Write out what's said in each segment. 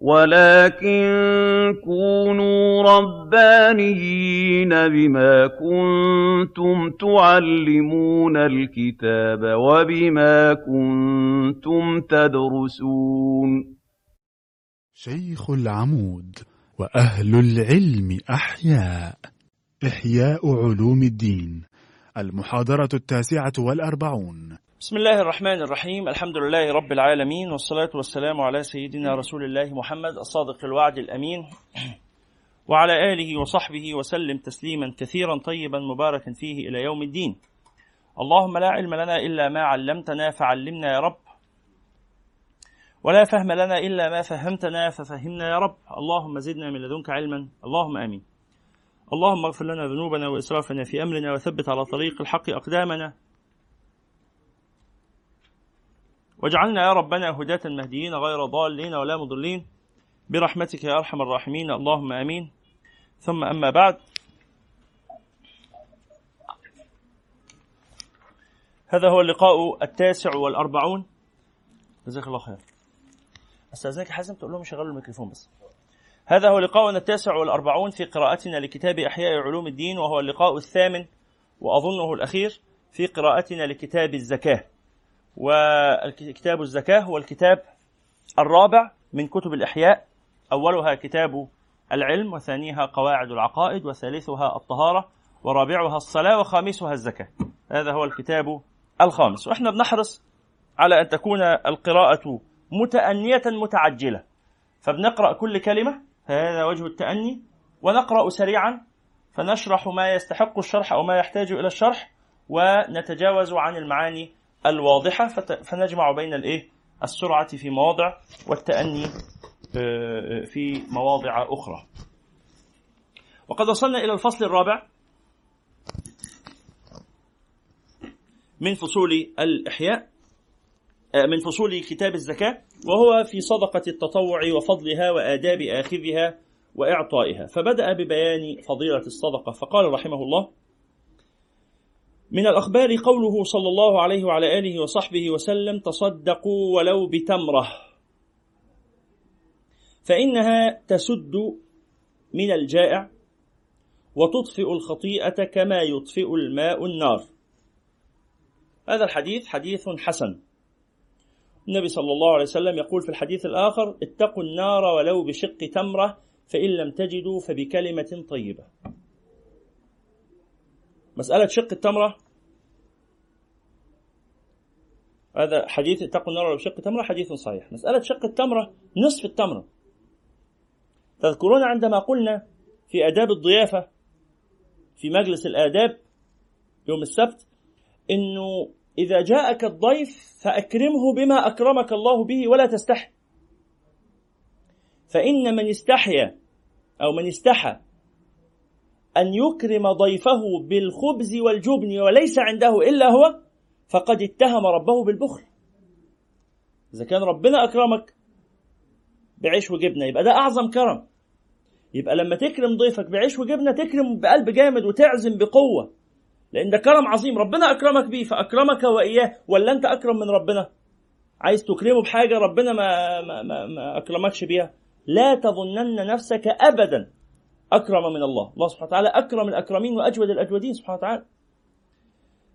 وَلَٰكِن كُونُوا رَبَّانِيِّينَ بِمَا كُنتُمْ تُعَلِّمُونَ الْكِتَابَ وَبِمَا كُنتُمْ تَدْرُسُونَ. شيخ العمود وأهل العلم أحياء. إحياء علوم الدين. المحاضرة التاسعة والأربعون. بسم الله الرحمن الرحيم. الحمد لله رب العالمين والصلاة والسلام على سيدنا رسول الله محمد الصادق الوعد الأمين. وعلى آله وصحبه وسلم تسليما كثيرا طيبا مباركا فيه إلى يوم الدين. اللهم لا علم لنا إلا ما علمتنا فعلمنا يا رب. ولا فهم لنا إلا ما فهمتنا ففهمنا يا رب. اللهم زدنا من لدنك علما. اللهم آمين. اللهم اغفر لنا ذنوبنا وإسرافنا في أمرنا وثبت على طريق الحق أقدامنا. واجعلنا يا ربنا هداة مهديين غير ضالين ولا مضلين. برحمتك يا أرحم الراحمين. اللهم آمين. ثم أما بعد. هذا هو اللقاء التاسع والأربعون. جزاك الله خير. أستاذنك حازم تقول لهم يشغلوا الميكروفون بس. هذا هو لقاؤنا التاسع والأربعون في قراءتنا لكتاب إحياء علوم الدين وهو اللقاء الثامن وأظنه الأخير في قراءتنا لكتاب الزكاة. وكتاب الزكاة هو الكتاب الرابع من كتب الإحياء. أولها كتاب العلم وثانيها قواعد العقائد وثالثها الطهارة ورابعها الصلاة وخامسها الزكاة. هذا هو الكتاب الخامس. وإحنا بنحرص على أن تكون القراءة متأنية متعجلة. فبنقرأ كل كلمة هذا وجه التأني ونقرأ سريعا فنشرح ما يستحق الشرح أو ما يحتاج إلى الشرح ونتجاوز عن المعاني الواضحة فنجمع بين الإيه؟ السرعة في مواضع والتأني آه، في مواضع أخرى وقد وصلنا إلى الفصل الرابع من فصول الإحياء آه، من فصول كتاب الزكاة وهو في صدقة التطوع وفضلها وآداب آخذها وإعطائها فبدأ ببيان فضيلة الصدقة فقال رحمه الله من الأخبار قوله صلى الله عليه وعلى آله وصحبه وسلم تصدقوا ولو بتمرة. فإنها تسد من الجائع وتطفئ الخطيئة كما يطفئ الماء النار. هذا الحديث حديث حسن. النبي صلى الله عليه وسلم يقول في الحديث الآخر اتقوا النار ولو بشق تمرة فإن لم تجدوا فبكلمة طيبة. مسألة شق التمرة. هذا حديث اتقوا النار بشق تمرة حديث صحيح. مسألة شق التمرة نصف التمرة. تذكرون عندما قلنا في آداب الضيافة في مجلس الآداب يوم السبت إنه إذا جاءك الضيف فأكرمه بما أكرمك الله به ولا تستحي. فإن من استحيا أو من استحى أن يكرم ضيفه بالخبز والجبن وليس عنده إلا هو فقد اتهم ربه بالبخل. إذا كان ربنا أكرمك بعيش وجبنة يبقى ده أعظم كرم. يبقى لما تكرم ضيفك بعيش وجبنة تكرم بقلب جامد وتعزم بقوة. لأن ده كرم عظيم ربنا أكرمك بيه فأكرمك وإياه. ولا أنت أكرم من ربنا؟ عايز تكرمه بحاجة ربنا ما ما ما, ما أكرمكش بيها؟ لا تظنن نفسك ابدا. أكرم من الله. الله سبحانه وتعالى أكرم الأكرمين وأجود الأجودين سبحانه وتعالى.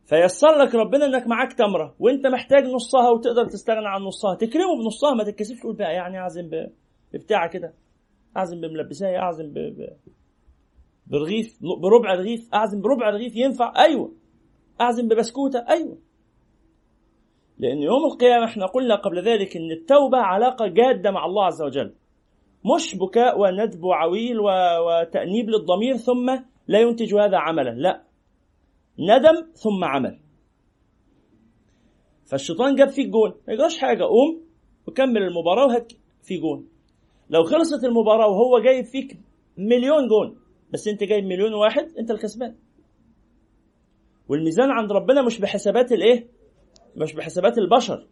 فيسر لك ربنا إنك معاك تمرة وإنت محتاج نصها وتقدر تستغنى عن نصها. تكرمه بنصها ما تتكسفش تقول بقى يعني أعزم ببتاع كده. أعزم بملبساية أعزم ب... برغيف بربع رغيف أعزم بربع رغيف ينفع؟ أيوه. أعزم ببسكوتة؟ أيوه. لأن يوم القيامة إحنا قلنا قبل ذلك إن التوبة علاقة جادة مع الله عز وجل. مش بكاء وندب وعويل وتأنيب للضمير ثم لا ينتج هذا عملا لا. ندم ثم عمل. فالشيطان جاب فيك جون. ما يجراش حاجة قوم وكمل المباراة وهات في جون. لو خلصت المباراة وهو جايب فيك مليون جون بس انت جايب مليون واحد انت الكسبان. والميزان عند ربنا مش بحسابات الايه؟ مش بحسابات البشر.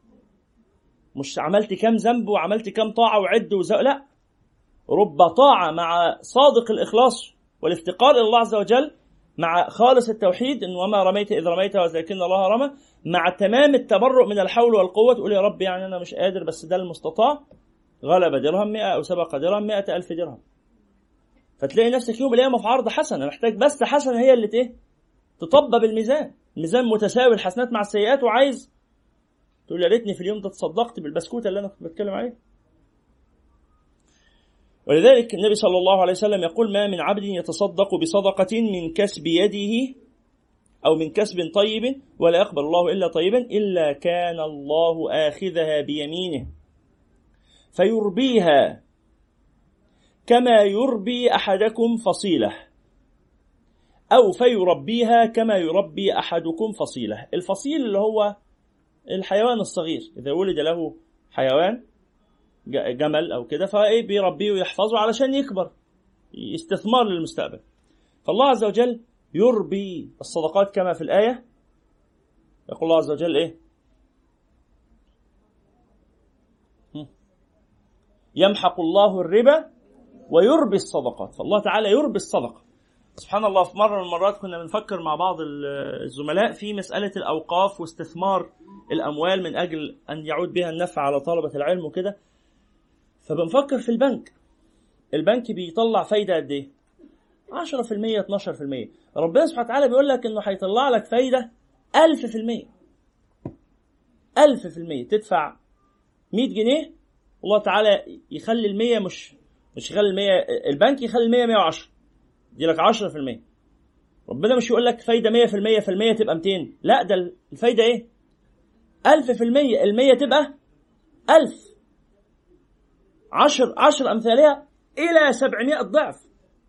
مش عملت كام ذنب وعملت كام طاعة وعد وزق لا. رب طاعة مع صادق الإخلاص والافتقار إلى الله عز وجل مع خالص التوحيد إن وما رميت إذ رميت ولكن الله رمى مع تمام التبرؤ من الحول والقوة تقول يا رب يعني أنا مش قادر بس ده المستطاع. غلب درهم 100 أو سبق درهم 100 ألف درهم. فتلاقي نفسك يوم القيامة في عرض حسنة محتاج بس حسنة هي اللي إيه؟ تطبب الميزان. الميزان متساوي الحسنات مع السيئات وعايز تقول يا ريتني في اليوم ده تصدقت بالبسكوتة اللي أنا كنت بتكلم عليها. ولذلك النبي صلى الله عليه وسلم يقول ما من عبد يتصدق بصدقة من كسب يده أو من كسب طيب ولا يقبل الله إلا طيبا إلا كان الله آخذها بيمينه. فيربيها كما يربي أحدكم فصيلة أو فيربيها كما يربي أحدكم فصيلة. الفصيل اللي هو الحيوان الصغير إذا ولد له حيوان جمل أو كده فإيه بيربيه ويحفظه علشان يكبر استثمار للمستقبل. فالله عز وجل يربي الصدقات كما في الآية. يقول الله عز وجل إيه؟ يمحق الله الربا ويربي الصدقات. فالله تعالى يربي الصدقة. سبحان الله في مرة من المرات كنا بنفكر مع بعض الزملاء في مسألة الأوقاف واستثمار الأموال من أجل أن يعود بها النفع على طلبة العلم وكده. فبنفكر في البنك. البنك بيطلع فايدة قد إيه؟ 10% 12% ربنا سبحانه وتعالى بيقول لك إنه هيطلع لك فايدة 1000% 1000% تدفع 100 جنيه الله تعالى يخلي ال 100 مش مش يخلي ال 100 البنك يخلي ال 100 110 يدي لك 10% ربنا مش يقول لك فايدة 100% في المية تبقى 200 لا ده الفايدة إيه؟ 1000% ال 100 تبقى 1000 10 10 أمثالها إلى 700 ضعف.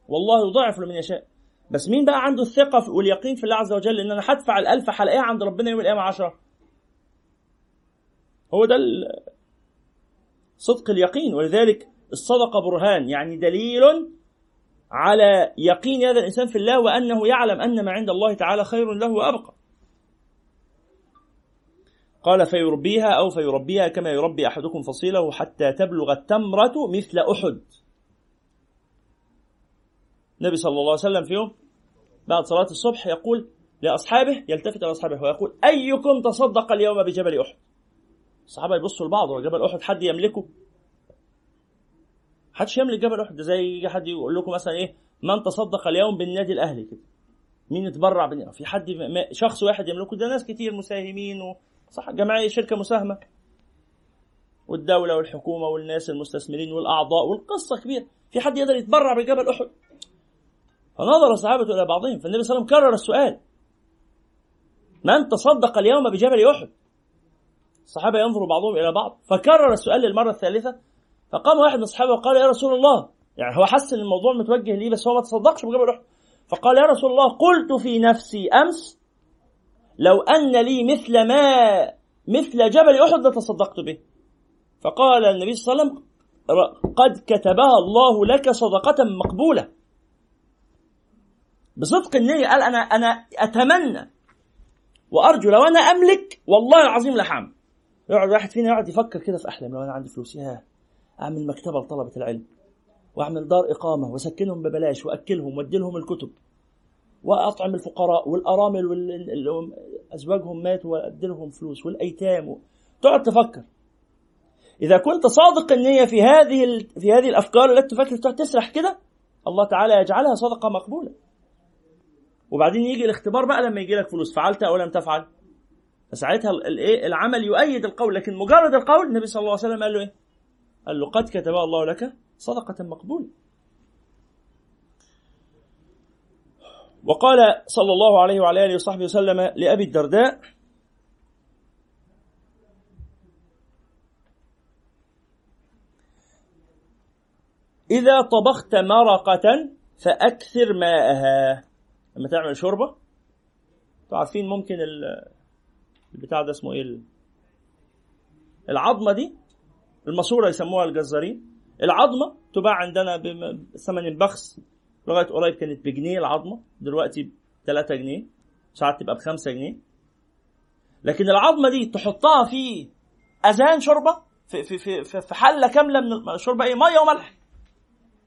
والله يضاعف لمن يشاء. بس مين بقى عنده الثقة واليقين في الله عز وجل إن أنا هدفع ال1000 هلاقيها عند ربنا يوم القيامة 10 هو ده صدق اليقين. ولذلك الصدقة برهان يعني دليل على يقين هذا الإنسان في الله وأنه يعلم أن ما عند الله تعالى خير له وأبقى. قال فيربيها أو فيربيها كما يربي أحدكم فصيله حتى تبلغ التمرة مثل أحد. النبي صلى الله عليه وسلم في يوم بعد صلاة الصبح يقول لأصحابه يلتفت إلى أصحابه ويقول أيكم تصدق اليوم بجبل أحد؟ الصحابة يبصوا لبعض وجبل أحد حد يملكه؟ حدش يملك جبل أحد. زي حد يقول لكم مثلا إيه؟ من تصدق اليوم بالنادي الأهلي كده. مين يتبرع بالنادي في حد شخص واحد يملكه؟ ده ناس كتير مساهمين و... صح جمعيه شركة مساهمة. والدولة والحكومة والناس المستثمرين والأعضاء والقصة كبيرة. في حد يقدر يتبرع بجبل أحد؟ فنظر الصحابه إلى بعضهم فالنبي صلى الله عليه وسلم كرر السؤال. من تصدق اليوم بجبل أحد؟ الصحابة ينظر بعضهم إلى بعض فكرر السؤال للمرة الثالثة فقام واحد من الصحابة وقال يا رسول الله. يعني هو حس إن الموضوع متوجه ليه بس هو ما تصدقش بجبل أحد. فقال يا رسول الله قلت في نفسي أمس لو أن لي مثل ما مثل جبل أحد لتصدقت به. فقال النبي صلى الله عليه وسلم قد كتبها الله لك صدقة مقبولة. بصدق النية قال أنا أنا أتمنى وأرجو لو أنا أملك والله العظيم لحعمل يقعد واحد فينا يقعد يفكر كده في أحلام لو أنا عندي فلوس ياه أعمل مكتبة لطلبة العلم وأعمل دار إقامة وأسكنهم ببلاش وأكلهم وادي لهم الكتب. وأطعم الفقراء والأرامل واللي أزواجهم ماتوا وادي لهم فلوس والأيتام. تقعد تفكر. إذا كنت صادق النية في هذه. في هذه الأفكار التي تفكر تقعد تسرح كده الله تعالى يجعلها صدقة مقبولة. وبعدين يجي الاختبار بقى لما يجي لك فلوس. فعلت أو لم تفعل؟ فساعتها الايه العمل يؤيد القول. لكن مجرد القول النبي صلى الله عليه وسلم قال له إيه؟ قال له قد كتبها الله لك صدقة مقبولة. وقال صلى الله عليه وعلى آله وصحبه وسلم لأبي الدرداء إذا طبخت مرقة فأكثر ماءها. لما تعمل شوربة عارفين ممكن البتاع ده اسمه إيه؟ العظمة دي الماسورة يسموها الجزارين. العظمة تباع عندنا بثمن البخس. لغاية قريب كانت بجنيه العظمة دلوقتي ب 3 جنيه ساعات تبقى ب 5 جنيه. لكن العظمة دي تحطها في أذان شوربة في في في في حلة كاملة من الشوربه إيه؟ مية وملح.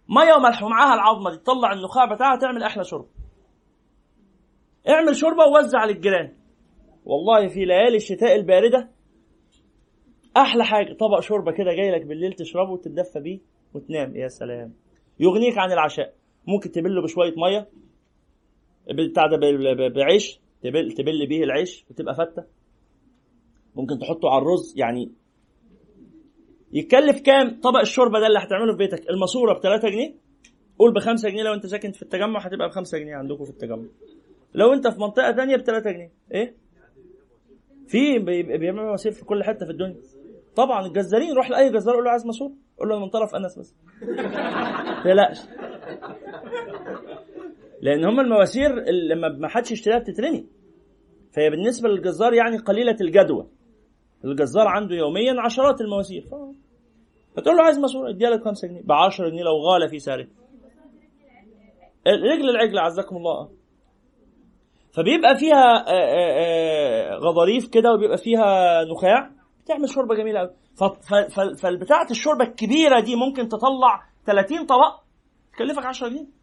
مية وملح ومعاها العظمة دي تطلع النخاع بتاعها تعمل أحلى شوربة. اعمل شوربة ووزع للجيران. والله في ليالي الشتاء الباردة أحلى حاجة طبق شوربة كده جاي لك بالليل تشربه وتتدفى بيه وتنام يا سلام. يغنيك عن العشاء. ممكن تبله بشوية مية بتاع ده بعيش تبل تبل بيه العيش وتبقى فتة. ممكن تحطه على الرز يعني يتكلف كام؟ طبق الشوربة ده اللي هتعمله في بيتك. الماسورة ب 3 جنيه. قول ب 5 جنيه. لو انت ساكن في التجمع هتبقى ب 5 جنيه عندكم في التجمع. لو انت في منطقة ثانية ب 3 جنيه. إيه؟ في بيعملوا مواسير في كل حتة في الدنيا. طبعا الجزارين روح لأي جزار قول له عايز ماسور قول له من طرف أنس بس. تقلقش. لأن هم المواسير لما ما حدش يشتريها بتترمي. فهي بالنسبة للجزار يعني قليلة الجدوى. الجزار عنده يوميا عشرات المواسير. فتقول له عايز ماسوره اديها لك 5 جنيه. ب 10 جنيه لو غالى في سعره. رجل العجل عزكم الله. فبيبقى فيها غضاريف كده وبيبقى فيها نخاع. بتعمل شوربة جميلة قوي فالبتاعة الشوربة الكبيرة دي ممكن تطلع 30 طبق تكلفك 10 جنيه.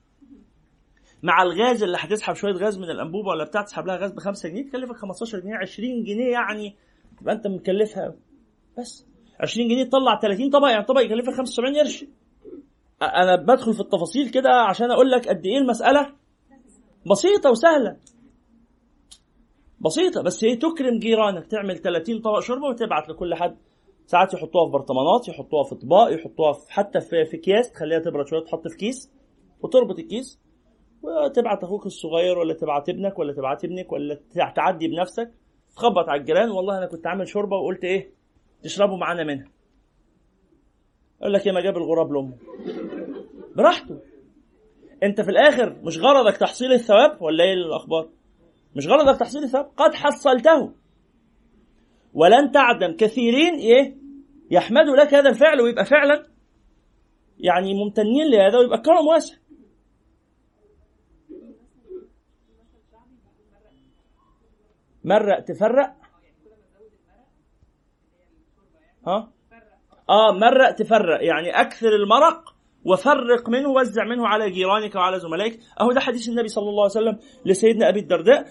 مع الغاز اللي هتسحب شوية غاز من الأنبوبة ولا بتاع تسحب لها غاز ب 5 جنيه تكلفك 15 جنيه 20 جنيه يعني. تبقى أنت مكلفها بس. 20 جنيه تطلع 30 طبق يعني طبق يكلفك 75 قرش. أنا بدخل في التفاصيل كده عشان أقول لك قد إيه المسألة بسيطة وسهلة. بسيطة بس هي تكرم جيرانك تعمل 30 طبق شوربة وتبعت لكل حد. ساعات يحطوها في برطمانات يحطوها في اطباق يحطوها في حتى في, في تخليها تبرد شوية تحط في كيس وتربط الكيس. وتبعت أخوك الصغير ولا تبعت ابنك ولا تبعت ابنك ولا تعدي بنفسك تخبط على الجيران والله أنا كنت عامل شوربة وقلت إيه تشربوا معانا منها. يقول لك يا ما جاب الغراب لأمه. براحته. أنت في الآخر مش غرضك تحصيل الثواب ولا إيه الأخبار؟ مش غرضك تحصيل الثواب. قد حصلته. ولن تعدم. كثيرين إيه يحمدوا لك هذا الفعل ويبقى فعلا يعني ممتنين لهذا ويبقى كرم واسع. مرق تفرق؟ ها؟ آه مرق تفرق. يعني أكثر المرق وفرق منه وزع منه على جيرانك وعلى زملائك. أهو ده حديث النبي صلى الله عليه وسلم لسيدنا أبي الدرداء.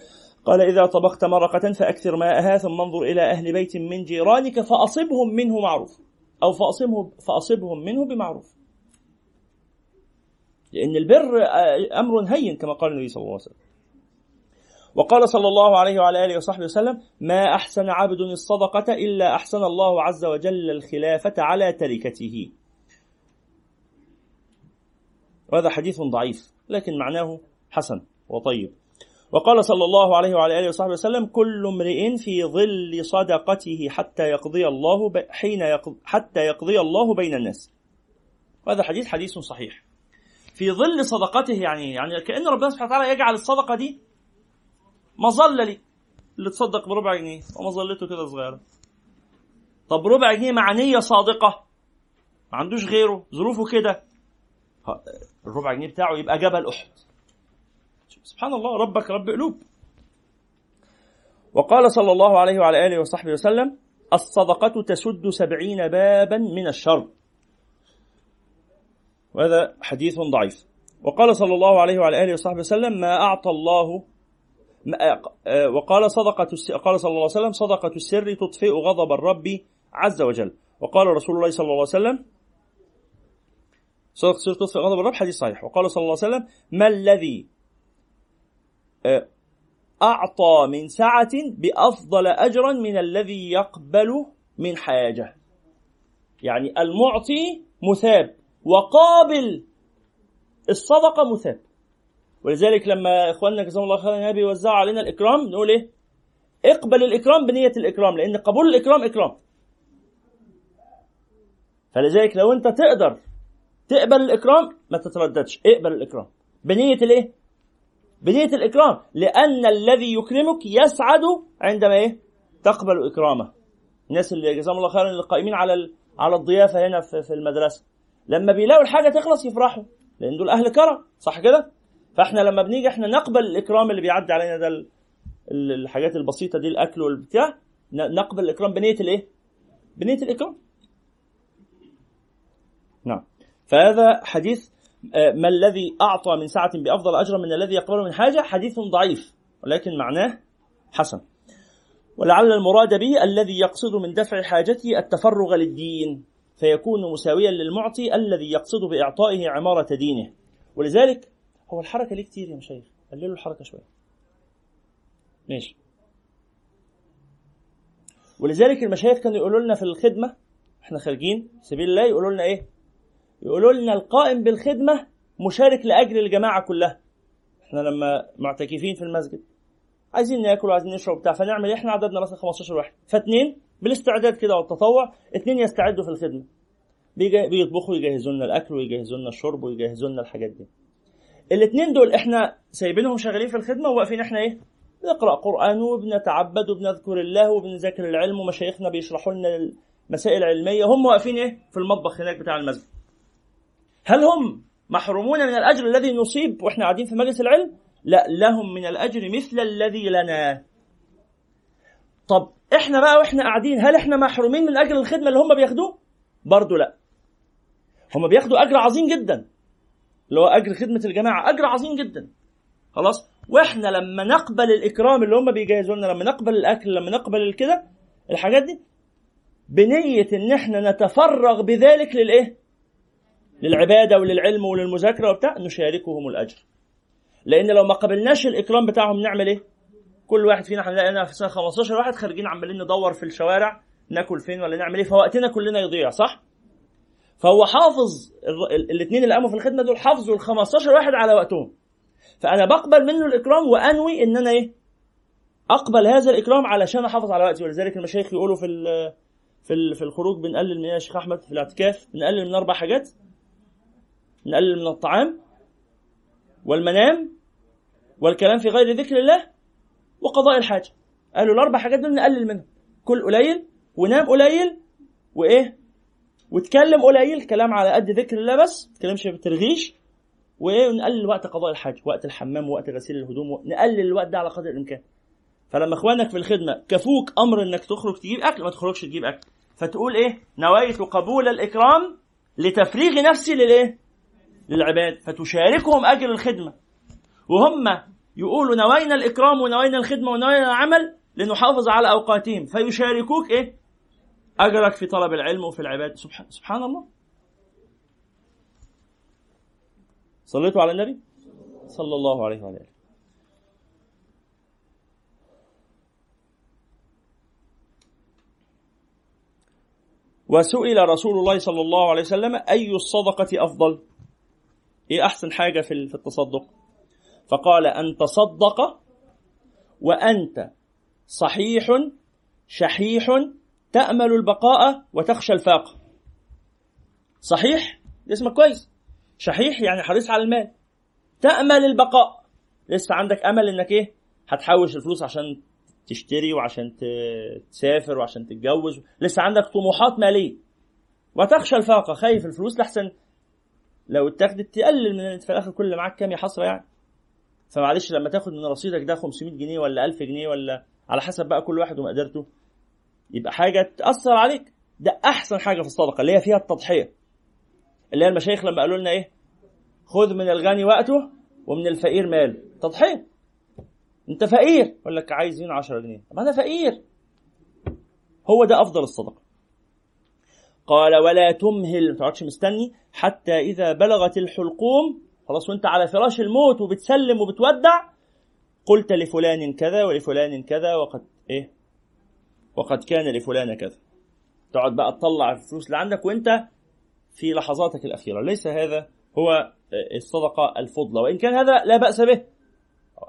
قال إذا طبخت مرقة فأكثر ماءها ثم انظر إلى أهل بيت من جيرانك فأصبهم منه معروف. أو فأصبهم, فأصبهم منه بمعروف. لأن البر أمر هين كما قال النبي صلى الله عليه وسلم. وقال صلى الله عليه وعلى آله وصحبه وسلم ما أحسن عبد الصدقة إلا أحسن الله عز وجل الخلافة على تركته وهذا حديث ضعيف لكن معناه حسن وطيب وقال صلى الله عليه وعلى آله وصحبه وسلم كل امرئ في ظل صدقته حتى يقضي الله حين يقضي حتى يقضي الله بين الناس. وهذا حديث حديث صحيح. في ظل صدقته يعني يعني كأن ربنا سبحانه وتعالى يجعل الصدقة دي مظله لي. اللي تصدق بربع جنيه ومظلته كده صغيرة. طب ربع جنيه مع نية صادقة. ما عندوش غيره. ظروفه كده. الربع جنيه بتاعه يبقى جبل أحد. سبحان الله ربك رب قلوب. وقال صلى الله عليه وعلى آله وصحبه وسلم الصدقة تسد سبعين بابا من الشر. وهذا حديث ضعيف. وقال صلى الله عليه وعلى آله وصحبه وسلم ما أعطى الله وقال صدقة قال صلى الله عليه وسلم صدقة السر تطفئ غضب الرب عز وجل. وقال رسول الله صلى الله عليه وسلم صدقة السر تطفئ غضب الرب حديث صحيح. وقال صلى الله عليه وسلم ما الذي أعطى من سعة بأفضل أجرا من الذي يقبل من حاجة. يعني المعطي مثاب وقابل الصدقة مثاب. ولذلك لما إخواننا جزاهم الله خيرا بيوزعوا علينا الإكرام نقول إيه؟ اقبل الإكرام بنية الإكرام لأن قبول الإكرام إكرام فلذلك لو أنت تقدر تقبل الإكرام ما تترددش اقبل الإكرام بنية الإيه؟ بنية الإكرام لأن الذي يكرمك يسعد عندما إيه؟ تقبل إكرامه الناس اللي جزاهم الله خيرا اللي قائمين على على الضيافة هنا في, المدرسة لما بيلاقوا الحاجة تخلص يفرحوا لأن دول أهل كرم صح كده؟ فإحنا لما بنيجي إحنا نقبل الإكرام اللي بيعدي علينا ده الحاجات البسيطة دي الأكل والبتاع نقبل الإكرام بنية الإيه؟ بنية الإكرام. نعم. فهذا حديث آه، ما الذي أعطى من سعة بأفضل أجرا من الذي يقبل من حاجة؟ حديث ضعيف ولكن معناه حسن. ولعل المراد به الذي يقصد من دفع حاجته التفرغ للدين فيكون مساويا للمعطي الذي يقصد بإعطائه عمارة دينه. ولذلك هو الحركة ليه كتير يا مشايخ؟ قللوا الحركة شوية. ماشي. ولذلك المشايخ كانوا يقولوا لنا في الخدمة إحنا خارجين سبيل الله يقولوا لنا إيه؟ يقولوا لنا القائم بالخدمة مشارك لأجل الجماعة كلها. إحنا لما معتكفين في المسجد عايزين ناكل وعايزين نشرب بتاع فنعمل إيه؟ إحنا عددنا مثلا 15 واحد. فاثنين بالاستعداد كده والتطوع اثنين يستعدوا في الخدمة. بيطبخوا يجهزوا لنا الأكل ويجهزوا لنا الشرب ويجهزوا لنا الحاجات دي. الاثنين دول إحنا سايبينهم شغالين في الخدمة وواقفين إحنا إيه؟ بنقرا قرآن وبنتعبد وبنذكر الله وبنذاكر العلم ومشايخنا بيشرحوا لنا المسائل العلمية. هم واقفين إيه؟ في المطبخ هناك بتاع المسجد. هل هم محرومون من الأجر الذي نصيب وإحنا قاعدين في مجلس العلم؟ لا لهم من الأجر مثل الذي لنا. طب إحنا بقى وإحنا قاعدين هل إحنا محرومين من أجر الخدمة اللي هم بياخدوه؟ برضه لا. هم بياخدوا أجر عظيم جدا. اللي هو أجر خدمة الجماعة أجر عظيم جدا. خلاص؟ وإحنا لما نقبل الإكرام اللي هم بيجهزوا لنا لما نقبل الأكل لما نقبل الكده الحاجات دي بنية إن إحنا نتفرغ بذلك للإيه؟ للعبادة وللعلم وللمذاكرة وبتاع نشاركهم الأجر. لأن لو ما قبلناش الإكرام بتاعهم نعمل إيه؟ كل واحد فينا هنلاقي في سنة 15 واحد خارجين عمالين ندور في الشوارع ناكل فين ولا نعمل إيه؟ فوقتنا كلنا يضيع صح؟ فهو حافظ الاثنين اللي قاموا في الخدمة دول حافظوا ال 15 واحد على وقتهم. فأنا بقبل منه الإكرام وأنوي إن أنا إيه؟ أقبل هذا الإكرام علشان أحافظ على وقتي. ولذلك المشايخ يقولوا في في في الخروج بنقلل من يا شيخ أحمد في الاعتكاف بنقلل من أربع حاجات. نقلل من الطعام والمنام والكلام في غير ذكر الله وقضاء الحاجة. قالوا الأربع حاجات دول نقلل منهم. كل قليل ونام قليل وإيه؟ وتكلم قليل كلام على قد ذكر الله بس ما تكلمش بترغيش وايه ونقلل وقت قضاء الحاجة وقت الحمام وقت غسيل الهدوم نقلل الوقت ده على قدر الإمكان. فلما إخوانك في الخدمة كفوك أمر إنك تخرج تجيب أكل ما تخرجش تجيب أكل. فتقول إيه؟ نويت قبول الإكرام لتفريغ نفسي للإيه؟ للعباد. فتشاركهم أجر الخدمة. وهم يقولوا نوينا الإكرام ونوينا الخدمة ونوينا العمل لنحافظ على أوقاتهم. فيشاركوك إيه؟ أجرك في طلب العلم وفي العبادة. سبحان, سبحان الله. صليتوا على النبي؟ صلى الله عليه وآله وسئل رسول الله صلى الله عليه وسلم أي الصدقة أفضل؟ إيه أحسن حاجة في التصدق؟ فقال أن تصدق وأنت صحيح شحيح تأمل البقاء وتخشى الفاقة صحيح؟ اسمك كويس. شحيح يعني حريص على المال. تأمل البقاء. لسه عندك أمل إنك إيه؟ هتحوش الفلوس عشان تشتري وعشان تسافر وعشان تتجوز. لسه عندك طموحات مالية. وتخشى الفاقة خايف الفلوس لحسن. لو اتاخدت تقلل من في الآخر كل اللي معاك كام يا حسرة يعني. فمعلش لما تاخد من رصيدك ده 500 جنيه ولا 1000 جنيه ولا على حسب بقى كل واحد ومقدرته. يبقى حاجة تأثر عليك. ده أحسن حاجة في الصدقة اللي هي فيها التضحية. اللي هي المشايخ لما قالوا لنا إيه؟ خذ من الغني وقته ومن الفقير ماله تضحية. أنت فقير. يقول لك عايزين 10 جنيه. طب أنا فقير. هو ده أفضل الصدقة. قال ولا تمهل. ما تقعدش مستني. حتى إذا بلغت الحلقوم. خلاص وأنت على فراش الموت وبتسلم وبتودع. قلت لفلان كذا ولفلان كذا وقد إيه؟ وقد كان لفلان كذا. تقعد بقى تطلع الفلوس اللي عندك وانت في لحظاتك الأخيرة. ليس هذا هو الصدقة الفضلى وإن كان هذا لا بأس به.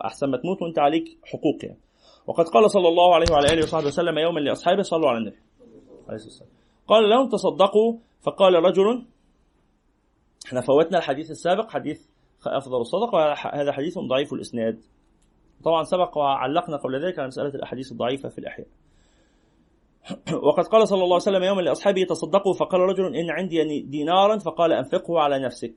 أحسن ما تموت وأنت عليك حقوق يعني. وقد قال صلى الله عليه وعلى آله وصحبه وسلم يوما لأصحابه صلوا على النبي. عليه الصلاة والسلام. قال لهم تصدقوا. فقال رجل إحنا فوتنا الحديث السابق حديث أفضل الصدقة وهذا حديث ضعيف الإسناد. طبعا سبق وعلقنا قبل ذلك على مسألة الأحاديث الضعيفة في الأحياء. وقد قال صلى الله عليه وسلم يوما لأصحابه تصدقوا فقال رجل إن عندي دينارا فقال أنفقه على نفسك.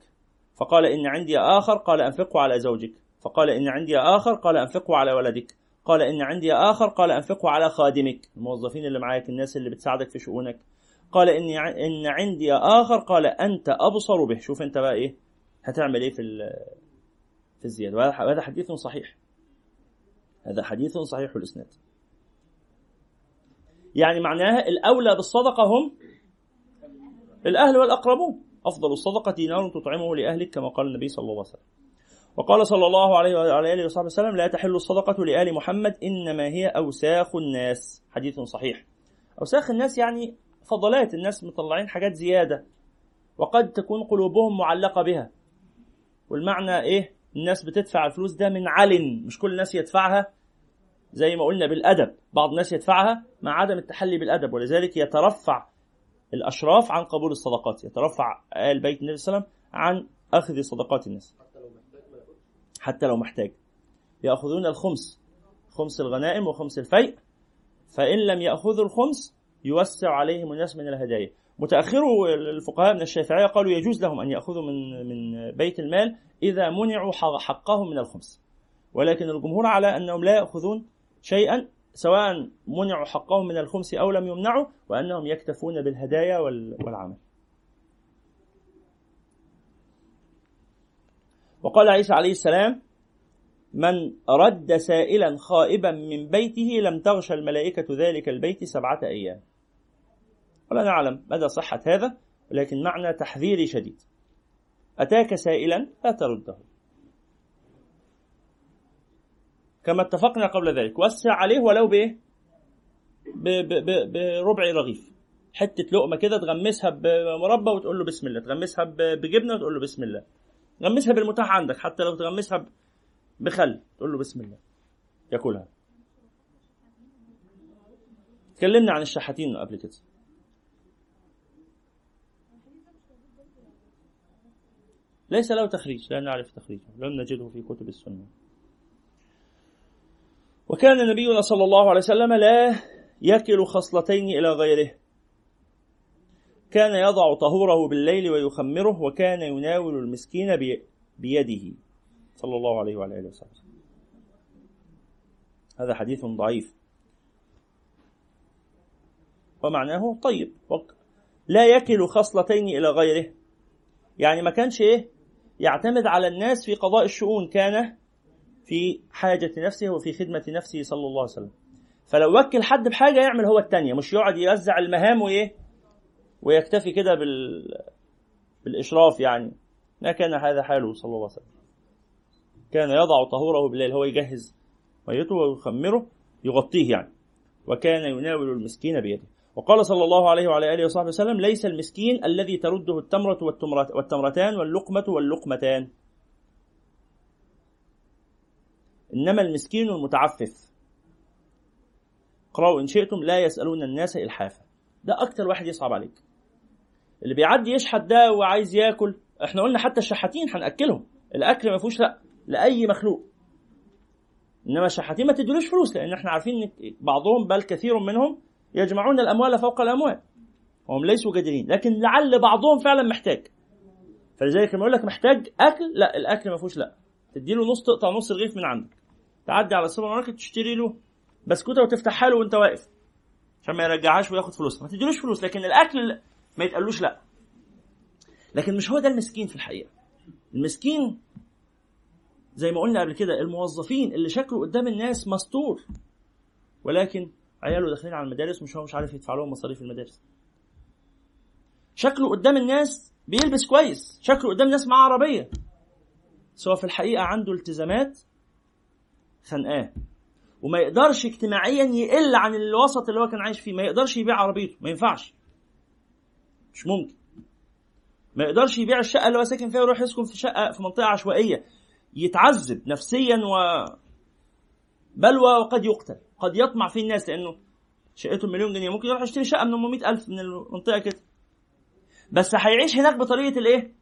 فقال إن عندي آخر قال أنفقه على زوجك. فقال إن عندي آخر قال أنفقه على ولدك. قال إن عندي آخر قال أنفقه على خادمك. الموظفين اللي معاك الناس اللي بتساعدك في شؤونك. قال إني إن عندي آخر قال أنت أبصر به. شوف أنت بقى إيه هتعمل إيه في في الزيادة. وهذا حديث صحيح. هذا حديث صحيح الإسناد. يعني معناها الأولى بالصدقة هم الأهل والأقربون. أفضل الصدقة دينار تطعمه لأهلك كما قال النبي صلى الله عليه وسلم. وقال صلى الله عليه وعلى آله وصحبه وسلم لا تحل الصدقة لآل محمد إنما هي أوساخ الناس. حديث صحيح. أوساخ الناس يعني فضلات الناس مطلعين حاجات زيادة. وقد تكون قلوبهم معلقة بها. والمعنى إيه؟ الناس بتدفع الفلوس ده من علن مش كل الناس يدفعها زي ما قلنا بالأدب. بعض الناس يدفعها مع عدم التحلي بالأدب ولذلك يترفع الأشراف عن قبول الصدقات يترفع آل بيت النبي صلى الله عليه وسلم عن أخذ صدقات الناس. حتى لو محتاج. يأخذون الخمس خمس الغنائم وخمس الفيء فإن لم يأخذوا الخمس يوسع عليهم الناس من الهدايا. متأخرو الفقهاء من الشافعية قالوا يجوز لهم أن يأخذوا من من بيت المال إذا منعوا حقهم من الخمس. ولكن الجمهور على أنهم لا يأخذون شيئا سواء منعوا حقهم من الخمس أو لم يمنعوا وأنهم يكتفون بالهدايا والعمل. وقال عيسى عليه السلام من رد سائلا خائبا من بيته لم تغش الملائكة ذلك البيت سبعة أيام. ولا نعلم مدى صحة هذا ولكن معنى تحذيري شديد. أتاك سائلا لا ترده. كما اتفقنا قبل ذلك. وسع عليه ولو بايه بربع رغيف. حتة لقمة كده تغمسها بمربى وتقول له بسم الله. تغمسها بجبنة وتقول له بسم الله. غمسها بالمتاح عندك حتى لو تغمسها بخل تقول له بسم الله. ياكلها. تكلمنا عن الشحاتين قبل كده. ليس له تخريج لا نعرف تخريجه. لم نجده في كتب السنة. وكان نبينا صلى الله عليه وسلم لا يكل خصلتين إلى غيره. كان يضع طهوره بالليل ويخمره وكان يناول المسكين بيده. صلى الله عليه وعلى آله وسلم. هذا حديث ضعيف. ومعناه طيب لا يكل خصلتين إلى غيره. يعني ما كانش إيه يعتمد على الناس في قضاء الشؤون كان في حاجة نفسه وفي خدمة نفسه صلى الله عليه وسلم. فلو وكل حد بحاجة يعمل هو التانية مش يقعد يوزع المهام وإيه ويكتفي كده بال... بالإشراف يعني. ما كان هذا حاله صلى الله عليه وسلم. كان يضع طهوره بالليل هو يجهز ميته ويخمره يغطيه يعني. وكان يناول المسكين بيده. وقال صلى الله عليه وعلى آله وصحبه وسلم ليس المسكين الذي ترده التمرة والتمرتان واللقمة واللقمتان. إنما المسكين المتعفف. اقرأوا إن شئتم لا يسألون الناس إلحافا. ده أكتر واحد يصعب عليك. اللي بيعدي يشحت ده وعايز ياكل إحنا قلنا حتى الشحاتين هنأكلهم. الأكل ما فيهوش لا لأي مخلوق. إنما الشحاتين ما تدلوش فلوس لأن إحنا عارفين إن بعضهم بل كثير منهم يجمعون الأموال فوق الأموال. وهم ليسوا جادرين لكن لعل بعضهم فعلا محتاج. فلذلك لما يقول لك محتاج أكل لا الأكل ما فيهوش لا. تديله نص تقطع نص رغيف من عندك تعدي على السوبر ماركت تشتري له بسكوتة وتفتحها له وانت واقف. عشان ما يرجعهاش وياخد فلوسها. ما تديلوش فلوس لكن الأكل ما يتقالوش لا. لكن مش هو ده المسكين في الحقيقة. المسكين زي ما قلنا قبل كده الموظفين اللي شكله قدام الناس مستور. ولكن عياله داخلين على المدارس مش هو مش عارف يدفع لهم مصاريف المدارس. شكله قدام الناس بيلبس كويس. شكله قدام الناس معاه عربية. سواء في الحقيقة عنده التزامات خانقاه وما يقدرش اجتماعيا يقل عن الوسط اللي هو كان عايش فيه. ما يقدرش يبيع عربيته. ما ينفعش. مش ممكن. ما يقدرش يبيع الشقة اللي هو ساكن فيها ويروح يسكن في شقة في منطقة عشوائية. يتعذب نفسيا و بلوى وقد يقتل. قد يطمع فيه الناس لأنه شقته مليون جنيه. ممكن يروح يشتري شقة من 400 ألف من المنطقة كده. بس هيعيش هناك بطريقة الايه؟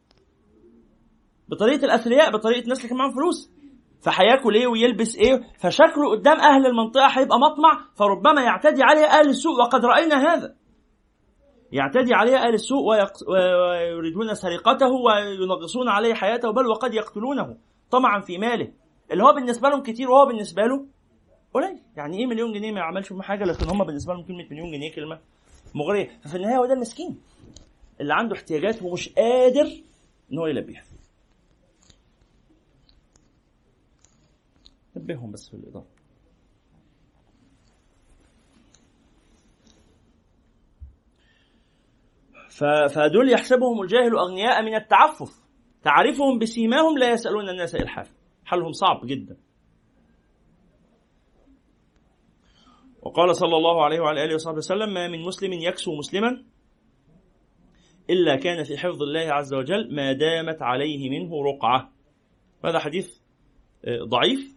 بطريقة الأثرياء بطريقة الناس اللي كان معاهم فلوس. فهياكل إيه ويلبس إيه؟ فشكله قدام أهل المنطقة هيبقى مطمع فربما يعتدي عليه أهل السوق وقد رأينا هذا. يعتدي عليه أهل السوق ويريدون سرقته وينغصون عليه حياته بل وقد يقتلونه طمعا في ماله. اللي هو بالنسبة لهم كتير وهو بالنسبة له قليل. يعني إيه مليون جنيه؟ ما يعملش بهم حاجة لكن هم بالنسبة لهم كلمة مليون جنيه كلمة مغرية. ففي النهاية هو ده المسكين اللي عنده احتياجات ومش قادر إن هو يلبيها. نبههم بس في الإضافة. فدول يحسبهم الجاهل أغنياء من التعفف. تعرفهم بسيماهم لا يسألون الناس إلحافا حلهم صعب جدا. وقال صلى الله عليه وعلى آله وصحبه وسلم ما من مسلم يكسو مسلما إلا كان في حفظ الله عز وجل ما دامت عليه منه رقعة. هذا حديث آه، ضعيف.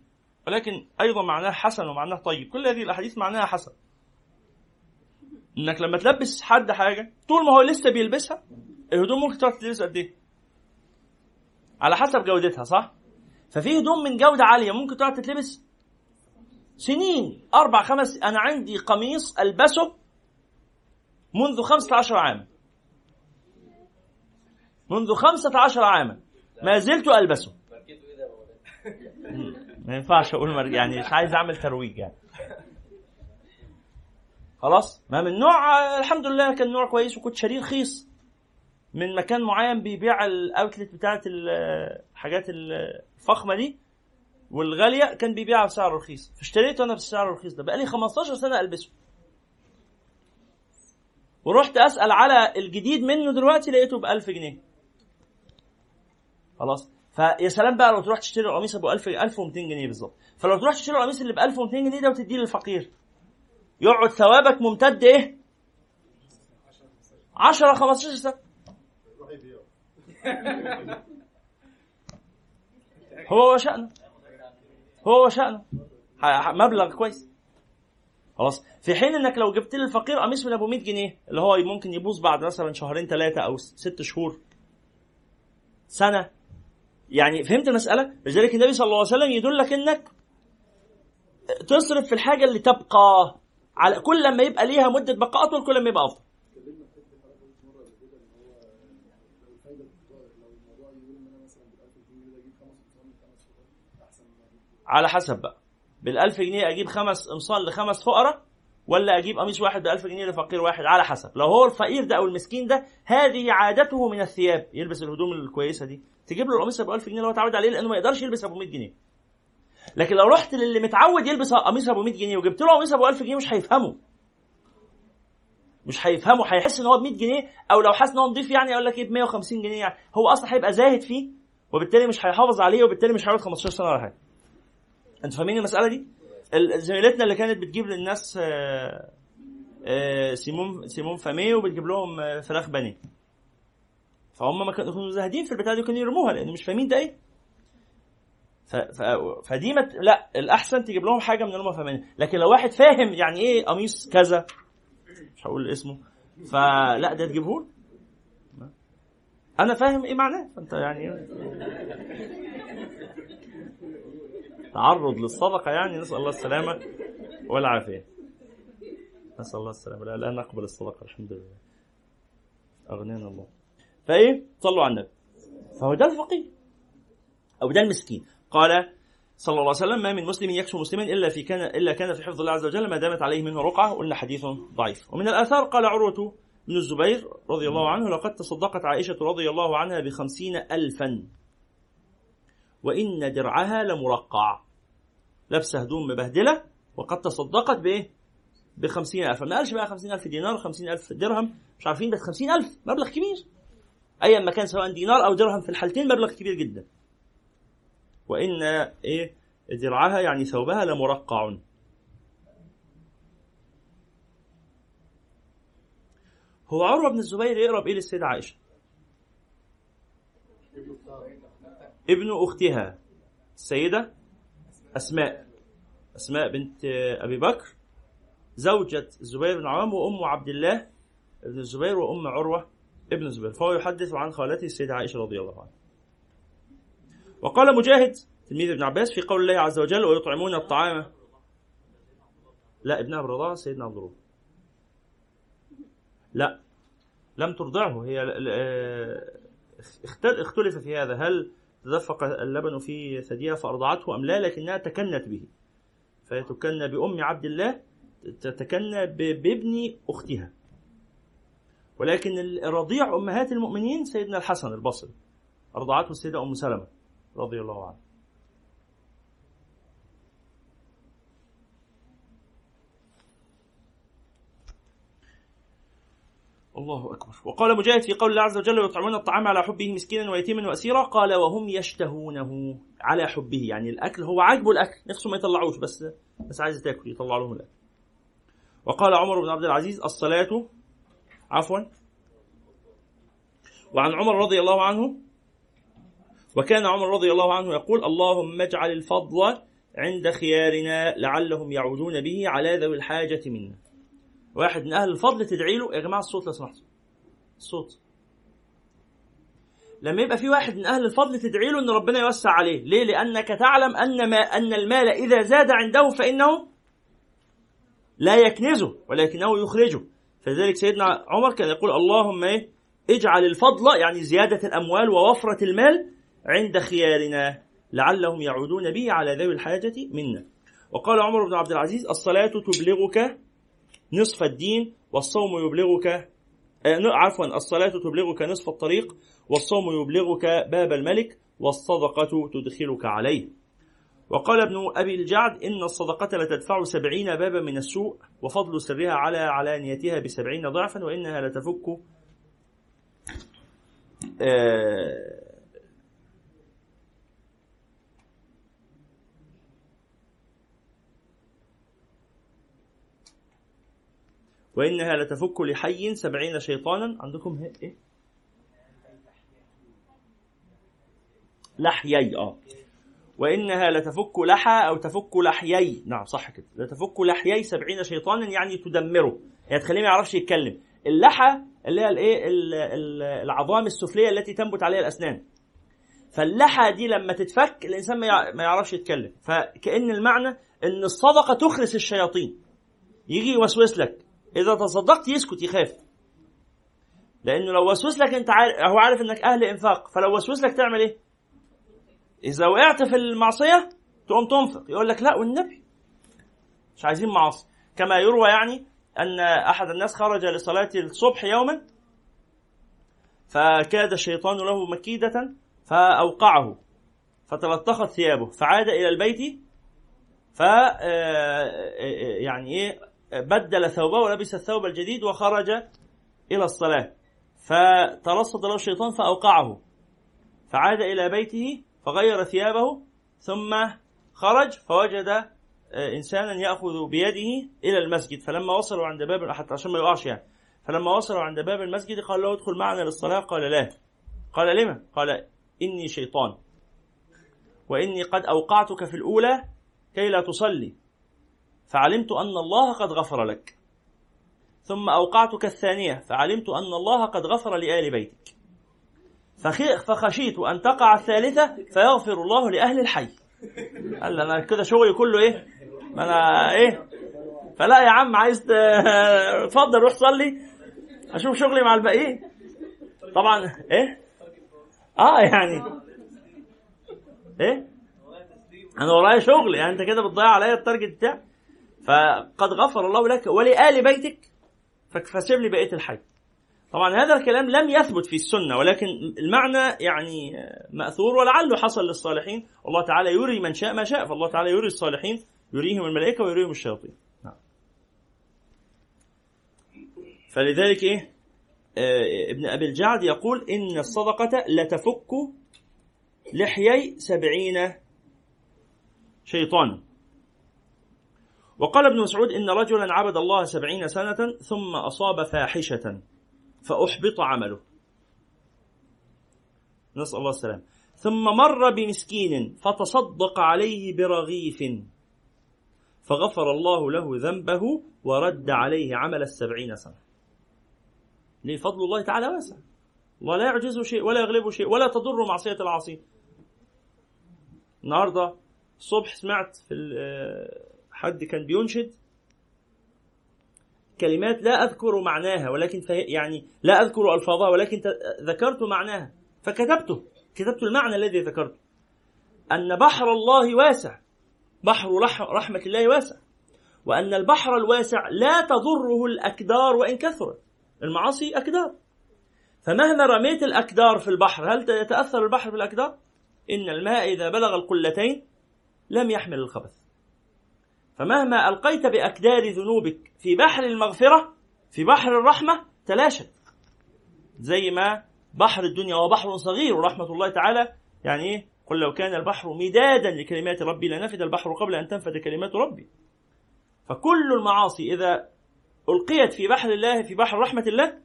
ولكن أيضا معناه حسن ومعناه طيب. كل هذه الأحاديث معناها حسن. إنك لما تلبس حد حاجة طول ما هو لسه بيلبسها الهدوم ممكن تقعد تلبس قد إيه؟ على حسب جودتها صح؟ ففي هدوم من جودة عالية ممكن تقعد تتلبس سنين أربع خمس أنا عندي قميص ألبسه منذ 15 عاما. منذ 15 عاما. ما زلت ألبسه. ما ينفعش أقول يعني مش عايز أعمل ترويج يعني. خلاص؟ ما من نوع الحمد لله كان نوع كويس وكنت شاريه رخيص من مكان معين بيبيع الاوتلت بتاعت الحاجات الفخمة دي والغالية كان بيبيعها بسعر رخيص. فاشتريته أنا بالسعر الرخيص ده. بقالي 15 سنة ألبسه. ورحت أسأل على الجديد منه دلوقتي لقيته ب 1000 جنيه. خلاص؟ فيا سلام بقى لو تروح تشتري القميص ابو 1000 1200 جنيه بالظبط. فلو تروح تشتري القميص اللي ب 1200 جنيه ده وتديه للفقير. يقعد ثوابك ممتد إيه؟ 10 15 سنة. هو وشأنه. هو وشأنه. مبلغ كويس. خلاص. في حين إنك لو جبت لي الفقير قميص من أبو 100 جنيه اللي هو ممكن يبوظ بعد مثلا شهرين ثلاثة أو ست شهور. سنة. يعني فهمت المسألة؟ لذلك النبي صلى الله عليه وسلم يدلك إنك تصرف في الحاجة اللي تبقى على كل ما يبقى ليها مدة بقاء اطول كل ما يبقى أفضل. على حسب بقى. بال1000 جنيه أجيب خمس امصال لخمس فقراء؟ ولا أجيب قميص واحد ب1000 جنيه لفقير واحد؟ على حسب. لو هو الفقير ده أو المسكين ده هذه عادته من الثياب. يلبس الهدوم الكويسة دي. تجيب له القميص ابو 1000 جنيه اللي هو اتعود عليه لأنه ما يقدرش يلبس أبو 100 جنيه. لكن لو رحت للي متعود يلبس قميص أبو 100 جنيه وجبت له قميص أبو 1000 جنيه مش هيفهمه. مش هيفهمه. هيحس إن هو ب 100 جنيه أو لو حاسس إن هو نضيف يعني يقول لك إيه ب 150 جنيه يعني. هو أصلا هيبقى زاهد فيه وبالتالي مش هيحافظ عليه وبالتالي مش هيقعد 15 سنة ولا حاجة. أنتوا فاهمين المسألة دي؟ زميلتنا اللي كانت بتجيب للناس آه، آه، سيمون سيمون فامي وبتجيب لهم آه، فراخ بانيه. فهم ما كانوا زاهدين في البتاع دي كانوا يرموها لأن مش فاهمين ده إيه. ف... فدي مت... لا الأحسن تجيب لهم حاجة من اللي هم لكن لو واحد فاهم يعني إيه قميص كذا مش هقول اسمه فلا ده تجيبه أنا فاهم إيه معناه فأنت يعني تعرض للصدقة يعني نسأل الله السلامة والعافية. نسأل الله السلامة. لا, لا نقبل الصدقة الحمد لله. أغنينا الله. فإيه؟ صلوا على النبي. فهو ده الفقير أو ده المسكين. قال صلى الله عليه وسلم ما من مسلم يكسو مسلما إلا في كان إلا كان في حفظ الله عز وجل ما دامت عليه منه رقعة قلنا حديث ضعيف. ومن الآثار قال عروة بن الزبير رضي الله عنه لقد تصدقت عائشة رضي الله عنها بخمسين الفا. وإن درعها لمرقع. لابسه هدوم مبهدلة وقد تصدقت بإيه؟ بخمسين ألف. ما قالش بقى خمسين ألف دينار خمسين ألف درهم؟ مش عارفين بس خمسين ألف مبلغ كبير. أيا ما كان سواء دينار أو درهم في الحالتين مبلغ كبير جدا. وإن إيه؟ درعها يعني ثوبها لمرقع. هو عروة بن الزبير يقرب إيه للسيدة عائشة. ابن أختها السيدة أسماء أسماء بنت أبي بكر زوجة الزبير بن عوام وأم عبد الله بن الزبير وأم عروة ابن الزبير فهو يحدث عن خالته السيدة عائشة رضي الله عنها. وقال مجاهد تلميذ ابن عباس في قول الله عز وجل ويطعمون الطعام. لا ابنها برضاها سيدنا عبد الله لا لم ترضعه هي اختلف في هذا. هل تدفق اللبن في ثديها فأرضعته أم لا لكنها تكنت به. فهي تكنى بأم عبد الله تتكنى بابن أختها. ولكن الرضيع أمهات المؤمنين سيدنا الحسن البصري أرضعته السيدة أم سلمة رضي الله عنها. الله أكبر. وقال مجاهد في قول الله عز وجل ويطعمون الطعام على حبه مسكينا ويتيما وأسيرا قال وهم يشتهونه على حبه يعني الأكل هو عاجبه الأكل نفسه ما يطلعوش بس بس عايز تاكل يطلع لهم الأكل. وقال عمر بن عبد العزيز الصلاة عفوا. وعن عمر رضي الله عنه وكان عمر رضي الله عنه يقول اللهم اجعل الفضل عند خيارنا لعلهم يعودون به على ذوي الحاجة منا واحد من أهل الفضل تدعي له يا جماعة الصوت لو سمحتوا. الصوت. لما يبقى في واحد من أهل الفضل تدعي له أن ربنا يوسع عليه. ليه؟ لأنك تعلم أن, ما أن المال إذا زاد عنده فإنه لا يكنزه ولكنه يخرجه. فلذلك سيدنا عمر كان يقول اللهم إيه؟ اجعل الفضل يعني زيادة الأموال ووفرة المال عند خيارنا. لعلهم يعودون به على ذوي الحاجة منا. وقال عمر بن عبد العزيز الصلاة تبلغك نصف الدين والصوم يبلغك آه، عفوا الصلاة تبلغك نصف الطريق والصوم يبلغك باب الملك والصدقة تدخلك عليه. وقال ابن أبي الجعد إن الصدقة لتدفع سبعين بابا من السوء وفضل سرها على علانيتها بسبعين ضعفا وإنها لتفك آه وإنها لتفك لحي سبعين شيطانا. عندكم إيه؟ لحيي آه. وإنها لتفك لحى أو تفك لحيي. نعم صح كده. لتفك لحيي سبعين شيطانا يعني تدمره. يعني تخليه ما يعرفش يتكلم. اللحى اللي هي الإيه؟ العظام السفلية التي تنبت عليها الأسنان. فاللحى دي لما تتفك الإنسان ما يعرفش يتكلم. فكأن المعنى إن الصدقة تخرس الشياطين. يجي يوسوس لك. إذا تصدقت يسكت يخاف. لأنه لو وسوس لك أنت عارف هو عارف إنك أهل إنفاق فلو وسوس لك تعمل إيه؟ إذا وقعت في المعصية تقوم تنفق يقول لك لا والنبي. مش عايزين معاصي. كما يروى يعني أن أحد الناس خرج لصلاة الصبح يوما فكاد الشيطان له مكيدة فأوقعه فتلطخت ثيابه فعاد إلى البيت ف آه، آه، يعني إيه؟ بدل ثوبه ولبس الثوب الجديد وخرج إلى الصلاة. فترصد له الشيطان فأوقعه. فعاد إلى بيته فغير ثيابه ثم خرج فوجد آه، إنسانا يأخذ بيده إلى المسجد. فلما وصلوا عند باب حتى عشان ما يقعش يعني. فلما وصلوا عند باب المسجد قال له ادخل معنا للصلاة. قال لا. قال لما؟ قال إني شيطان. وإني قد أوقعتك في الأولى كي لا تصلي. فعلمت أن الله قد غفر لك. ثم أوقعتك الثانية فعلمت أن الله قد غفر لآل بيتك. فخشيت أن تقع الثالثة فيغفر الله لأهل الحي. قال أنا كده شغلي كله إيه؟ ما أنا إيه؟ فلا يا عم عايز تفضل روح صلي. أشوف شغلي مع الباقيين طبعا إيه؟ آه يعني. إيه؟ أنا ورايا شغل يعني أنت كده بتضيع عليا التارجت بتاعي فقد غفر الله لك ولآل بيتك فسيب لي بقية الحي. طبعا هذا الكلام لم يثبت في السنة ولكن المعنى يعني مأثور ولعله حصل للصالحين. والله تعالى يري من شاء ما شاء فالله تعالى يري الصالحين يريهم الملائكة ويريهم الشياطين. نعم. فلذلك إيه؟ آه ابن أبي الجعد يقول إن الصدقة لتفك لحيي سبعين شيطانا. وقال ابن مسعود إن رجلا عبد الله سبعين سنة ثم أصاب فاحشة فأحبط عمله. نسأل الله السلام. ثم مر بمسكين فتصدق عليه برغيف فغفر الله له ذنبه ورد عليه عمل السبعين سنة. ليه فضل الله تعالى واسع. الله لا يعجزه شيء ولا يغلبه شيء ولا تضر معصية العاصي. النهارده الصبح سمعت في حد كان بينشد. كلمات لا أذكر معناها ولكن يعني لا أذكر ألفاظها ولكن ذكرت معناها. فكتبته كتبت المعنى الذي ذكرته. أن بحر الله واسع. بحر رحمة الله واسع. وأن البحر الواسع لا تضره الأكدار وإن كثرت. المعاصي أكدار. فمهما رميت الأكدار في البحر هل يتأثر البحر بالأكدار؟ إن الماء إذا بلغ القلتين لم يحمل الخبث. فمهما ألقيت بأكدار ذنوبك في بحر المغفرة في بحر الرحمة تلاشت زي ما بحر الدنيا هو بحر صغير ورحمة الله تعالى يعني إيه؟ قل لو كان البحر مدادا لكلمات ربي لنفد البحر قبل أن تنفد كلمات ربي. فكل المعاصي إذا ألقيت في بحر الله في بحر رحمة الله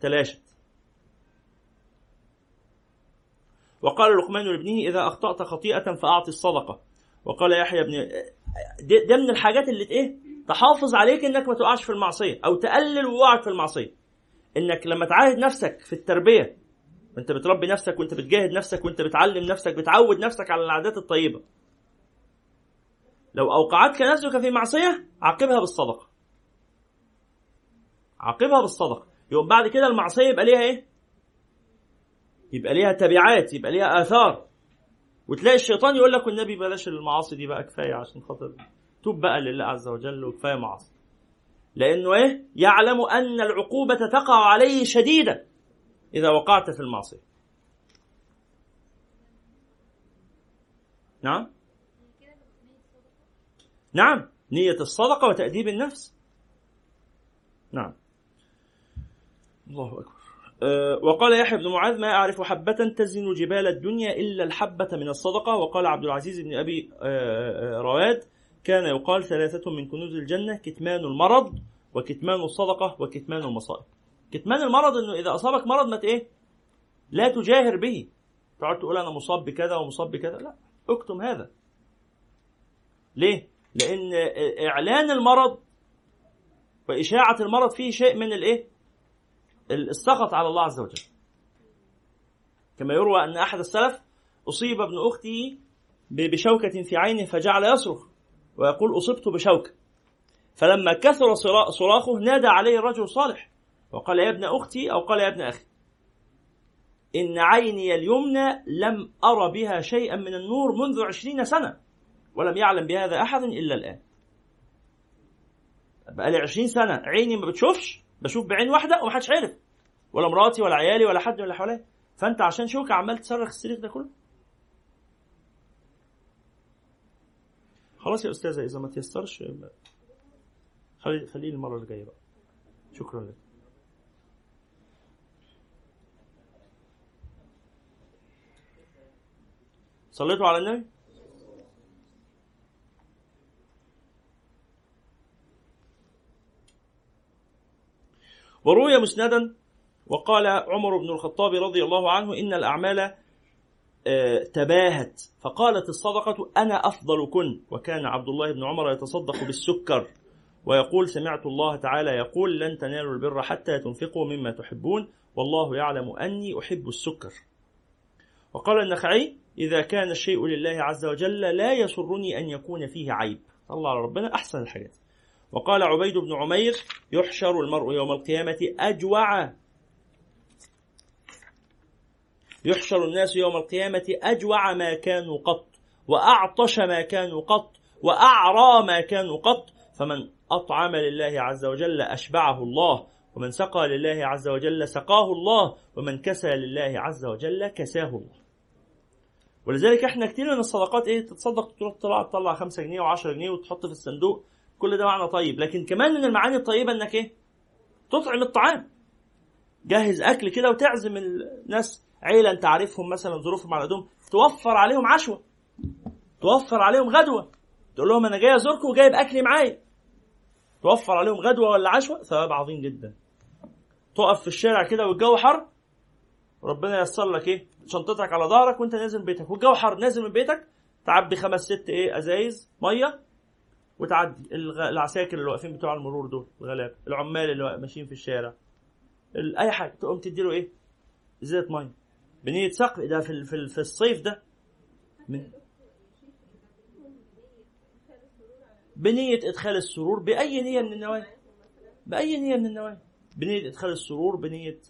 تلاشت وقال لقمان لابنه إذا أخطأت خطيئة فأعطي الصدقة. وقال يحيى بن ده من الحاجات اللي إيه؟ تحافظ عليك إنك ما تقعش في المعصية أو تقلل وقوعك في المعصية. إنك لما تعاهد نفسك في التربية وأنت بتربي نفسك وأنت بتجاهد نفسك وأنت بتعلم نفسك بتعود نفسك على العادات الطيبة. لو أوقعتك نفسك في معصية عاقبها بالصدقة. عاقبها بالصدقة. يوم بعد كده المعصية يبقى ليها إيه؟ يبقى ليها تبعات يبقى ليها آثار. وتلاقي الشيطان يقول لك والنبي بلاش المعاصي دي بقى كفاية عشان خاطر توب بقى لله عز وجل وكفاية معاصي. لأنه إيه؟ يعلم أن العقوبة تقع عليه شديده إذا وقعت في المعصية. نعم؟ نعم نية الصدقة وتأديب النفس. نعم. الله أكبر. وقال يحيى بن معاذ ما أعرف حبة تزن جبال الدنيا إلا الحبة من الصدقة. وقال عبد العزيز بن أبي أه رواد كان يقال ثلاثة من كنوز الجنة كتمان المرض وكتمان الصدقة وكتمان المصائب. كتمان المرض إنه إذا أصابك مرض ما إيه؟ لا تجاهر به. تقعد تقول أنا مصاب بكذا ومصاب بكذا. لا اكتم هذا. ليه؟ لأن إعلان المرض وإشاعة المرض فيه شيء من الإيه؟ السخط على الله عز وجل. كما يروى أن أحد السلف أصيب ابن أخته بشوكة في عينه فجعل يصرخ ويقول أصبت بشوكة. فلما كثر صراخه نادى عليه الرجل الصالح وقال يا ابن أختي أو قال يا ابن أخي. إن عيني اليمنى لم أرى بها شيئا من النور منذ عشرين سنة ولم يعلم بهذا أحد إلا الآن. بقالي عشرين سنة عيني ما بتشوفش؟ بشوف بعين واحدة ومحدش عارف. ولا مراتي ولا عيالي ولا حد من اللي حواليا. فأنت عشان شوكة عمال تصرخ الصريخ ده كله. خلاص يا أستاذة إذا ما تيسرش خلي خليه المرة الجايه بقى. شكرا لك. صليتوا على النبي؟ وروي مسندا وقال عمر بن الخطاب رضي الله عنه إن الأعمال تباهت. فقالت الصدقة أنا أفضلكن وكان عبد الله بن عمر يتصدق بالسكر. ويقول سمعت الله تعالى يقول لن تنالوا البر حتى تنفقوا مما تحبون. والله يعلم أني أحب السكر. وقال النخعي إذا كان الشيء لله عز وجل لا يسرني أن يكون فيه عيب. الله على ربنا أحسن الحاجات. وقال عبيد بن عمير يحشر المرء يوم القيامة أجوع. يحشر الناس يوم القيامة أجوع ما كانوا قط وأعطش ما كانوا قط وأعرى ما كانوا قط. فمن أطعم لله عز وجل أشبعه الله ومن سقى لله عز وجل سقاه الله ومن كسى لله عز وجل كساه الله. ولذلك إحنا كتير من الصدقات إيه؟ تتصدق تروح تطلع تطلع 5 جنيه و10 جنيه وتحط في الصندوق كل ده معنى طيب. لكن كمان من المعاني الطيبة إنك إيه؟ تطعم الطعام. جهز أكل كده وتعزم الناس. عيلة أنت عارفهم مثلا ظروفهم على قدهم. توفر عليهم عشوة. توفر عليهم غدوة. تقول لهم أنا جاي أزوركم وجايب اكلي معايا. توفر عليهم غدوة ولا عشوة؟ ثواب عظيم جدا. تقف في الشارع كده والجو حر. ربنا ييسر لك إيه؟ شنطتك على ظهرك وأنت نازل من بيتك. والجو حر. نازل من بيتك. تعبي خمس ست إيه؟ أزايز. مية. وتعدي العساكر اللي واقفين بتوع المرور دول الغلاب العمال اللي ماشيين في الشارع. أي حاجة تقوم تديله إيه؟ ازازه مية. بنية سقف ده في في الصيف ده. من بنية إدخال السرور بأي نية من النوايا. بأي نية من النوايا. بنية إدخال السرور بنية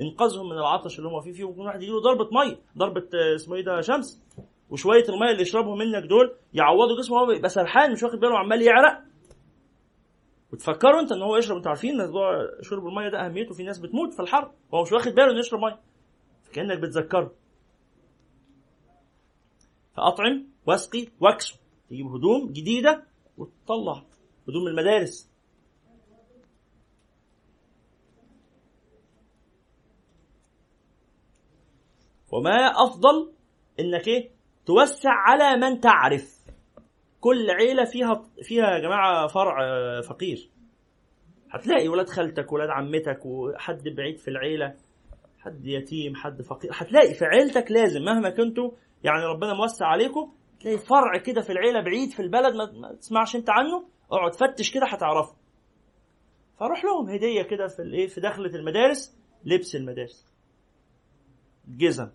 إنقاذهم من العطش اللي هم فيه. فيه ممكن واحد يجيله ضربة مية ضربة اسمه إيه ده؟ شمس. وشوية المية اللي يشربهم منك دول يعوضوا جسمه هو يبقى سرحان مش واخد باله عمال يعرق. وتفكروا انت ان هو يشرب أنتوا عارفين موضوع شرب الميه ده أهميته في ناس بتموت في الحر هو مش واخد باله إنه يشرب ميه كانك بتذكره. فأطعم واسقي واكسو. تجيب هدوم جديدة وتطلع هدوم المدارس. وما أفضل إنك إيه؟ توسع على من تعرف. كل عيلة فيها فيها يا جماعة فرع آه، فقير. هتلاقي ولاد خالتك ولاد عمتك وحد بعيد في العيلة حد يتيم حد فقير. هتلاقي في عيلتك لازم مهما كنتوا يعني ربنا موسع عليكم تلاقي فرع كده في العيلة بعيد في البلد ما تسمعش انت عنه اقعد فتش كده هتعرفه. فاروح لهم هدية كده في الايه في دخلة المدارس لبس المدارس. جزم.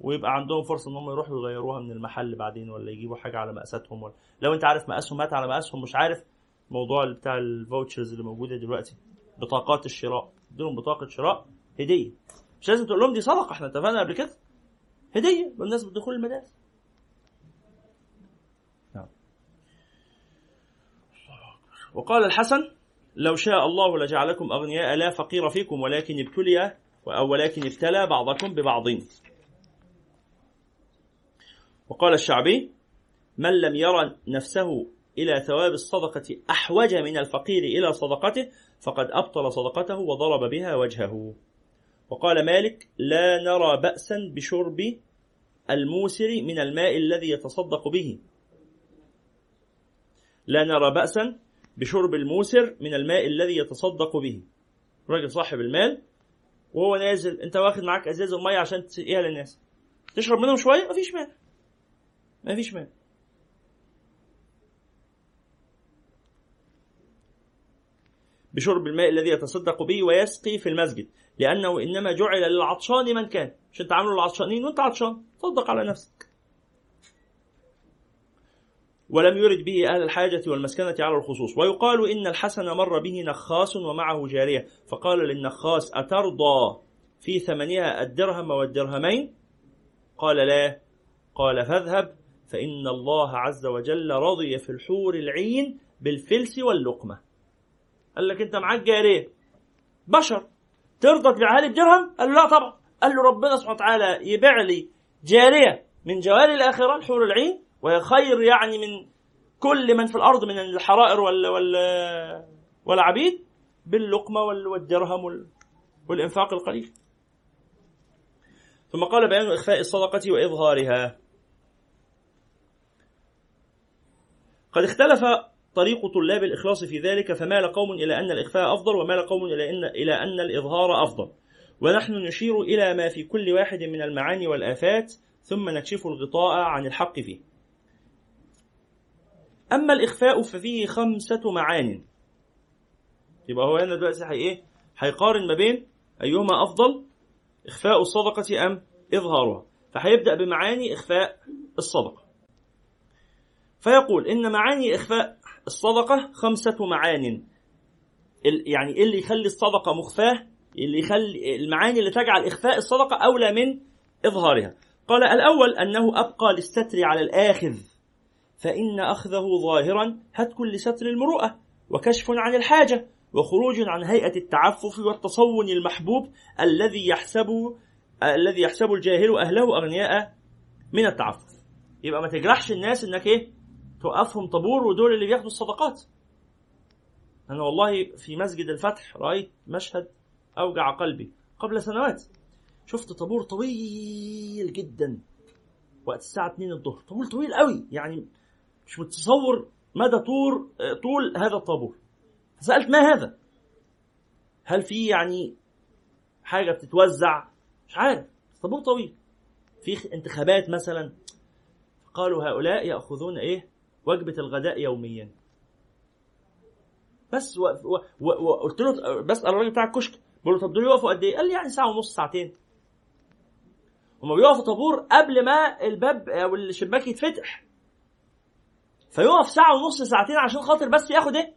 ويبقى عندهم فرصة إن هم يروحوا يغيروها من المحل بعدين ولا يجيبوا حاجة على مقاساتهم ولا لو أنت عارف مقاسهم هات على مقاسهم مش عارف موضوع بتاع الفاوتشرز اللي موجودة دلوقتي بطاقات الشراء اديلهم بطاقة شراء هدية. مش لازم تقول لهم دي صدقة إحنا اتفقنا قبل كده. هدية بالنسبة لدخول المدارس. نعم. وقال الحسن لو شاء الله لجعلكم أغنياء لا فقير فيكم ولكن ابتلي أو ولكن ابتلى بعضكم ببعض. وقال الشعبي من لم يرى نفسه إلى ثواب الصدقة أحوج من الفقير إلى صدقته فقد أبطل صدقته وضرب بها وجهه. وقال مالك لا نرى بأسا بشرب الموسر من الماء الذي يتصدق به. لا نرى بأسا بشرب الموسر من الماء الذي يتصدق به. راجل صاحب المال وهو نازل أنت واخد معاك أزاز الميه عشان تسقيها للناس تشرب منهم شوية؟ مفيش مانع. مفيش مانع. بشرب الماء الذي يتصدق به ويسقي في المسجد لأنه إنما جعل للعطشان من كان. مش أنت عامله للعطشانين وأنت عطشان تصدق على نفسك. ولم يرد به أهل الحاجة والمسكنة على الخصوص. ويقال إن الحسن مر به نخاس ومعه جارية. فقال للنخاس أترضى في ثمنها الدرهم والدرهمين؟ قال لا. قال فاذهب فإن الله عز وجل رضي في الحور العين بالفلس واللقمة قال لك أنت معاك جارية بشر ترضى تبيعها لي بدرهم؟ قال له لا طبعا قال له ربنا سبحانه وتعالى يبيع لي جارية من جواري الآخرة الحور العين وهي خير يعني من كل من في الأرض من الحرائر وال وال والعبيد باللقمة والدرهم والإنفاق القليل. ثم قال بيان إخفاء الصدقة وإظهارها. قد اختلف طريق طلاب الإخلاص في ذلك فمال قوم إلى أن الإخفاء أفضل ومال قوم إلى ان إلى أن الإظهار أفضل. ونحن نشير إلى ما في كل واحد من المعاني والآفات ثم نكشف الغطاء عن الحق فيه. أما الإخفاء ففيه خمسة معان يبقى هو هنا دلوقتي هي إيه؟ هيقارن ما بين أيهما أفضل إخفاء الصدقة أم إظهارها فهيبدأ بمعاني إخفاء الصدقة فيقول إن معاني إخفاء الصدقة خمسة معان. يعني إيه اللي يخلي الصدقة مخفاة؟ اللي يخلي المعاني اللي تجعل إخفاء الصدقة أولى من إظهارها. قال الأول أنه أبقى للستر على الآخذ فإن أخذه ظاهرا هتك لستر المروءة وكشف عن الحاجة وخروج عن هيئة التعفف والتصون المحبوب الذي يحسبه الذي يحسب الجاهل أهله أغنياء من التعفف. يبقى ما تجرحش الناس إنك إيه؟ توقفهم طابور ودول اللي بياخدوا الصدقات. أنا والله في مسجد الفتح رأيت مشهد أوجع قلبي قبل سنوات. شفت طابور طويل جدا وقت الساعة 2 الظهر. طابور طويل قوي يعني مش متصور مدى طول طول هذا الطابور. فسألت ما هذا؟ هل في يعني حاجة بتتوزع؟ مش عارف. طابور طويل. في انتخابات مثلا. قالوا هؤلاء يأخذون إيه؟ وجبة الغداء يوميا. بس وقلت له بسأل الراجل بتاع الكشك بقول له طب دول يقفوا قد إيه؟ قال لي يعني ساعة ونص ساعتين. هما بيقفوا طابور قبل ما الباب أو الشباك يتفتح. فيقف ساعة ونص ساعتين عشان خاطر بس ياخد إيه؟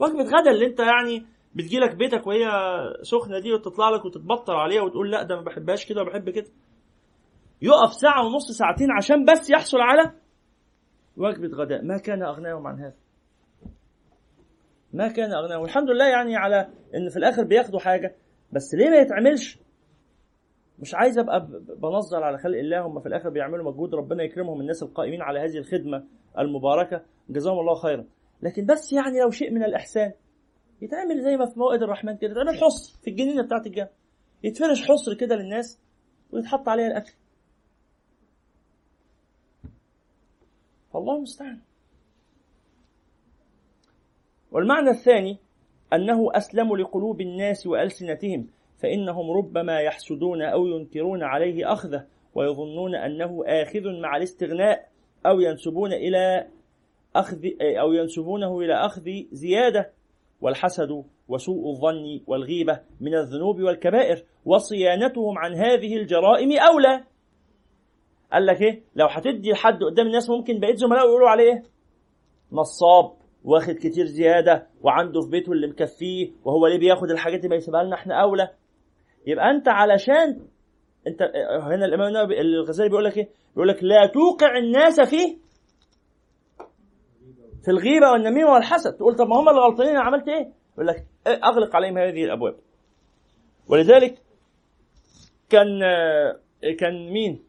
وجبة غدا اللي أنت يعني بتجيلك بيتك وهي سخنة دي وتطلع لك وتتبطر عليها وتقول لا ده ما بحبهاش كده وبحب كده. يقف ساعة ونص ساعتين عشان بس يحصل على وجبه غداء ما كان أغناهم عن هذا. ما كان أغناهم. والحمد لله يعني على إن في الآخر بياخدوا حاجة. بس ليه ما يتعملش؟ مش عايز أبقى بنظر على خلق الله هم في الآخر بيعملوا مجهود ربنا يكرمهم الناس القائمين على هذه الخدمة المباركة. جزاهم الله خيرا. لكن بس يعني لو شيء من الإحسان. يتعمل زي ما في موائد الرحمن كده. يتعمل حصر في الجنينة بتاعت الجامع يتفرش حصر كده للناس ويتحط عليها الأكل. فالله المستعان. والمعنى الثاني أنه أسلم لقلوب الناس وألسنتهم فإنهم ربما يحسدون أو ينكرون عليه أخذه ويظنون أنه آخذ مع الاستغناء أو ينسبون إلى أخذ أو ينسبونه إلى أخذ زيادة. والحسد وسوء الظن والغيبة من الذنوب والكبائر وصيانتهم عن هذه الجرائم أولى. قال لك إيه لو هتدي لحد قدام الناس ممكن بقيت زملائه يقولوا عليه إيه نصاب واخد كتير زيادة وعنده في بيته اللي مكفيه وهو ليه بياخد الحاجات اللي بيسيبها لنا إحنا أولى يبقى أنت علشان أنت هنا الإمام الغزالي بيقول لك إيه؟ بيقول لك لا توقع الناس فيه في الغيبة والنميمة والحسد تقول طب ما هم اللي غلطانين أنا عملت إيه؟ يقول لك أغلق عليهم هذه الأبواب ولذلك كان كان مين؟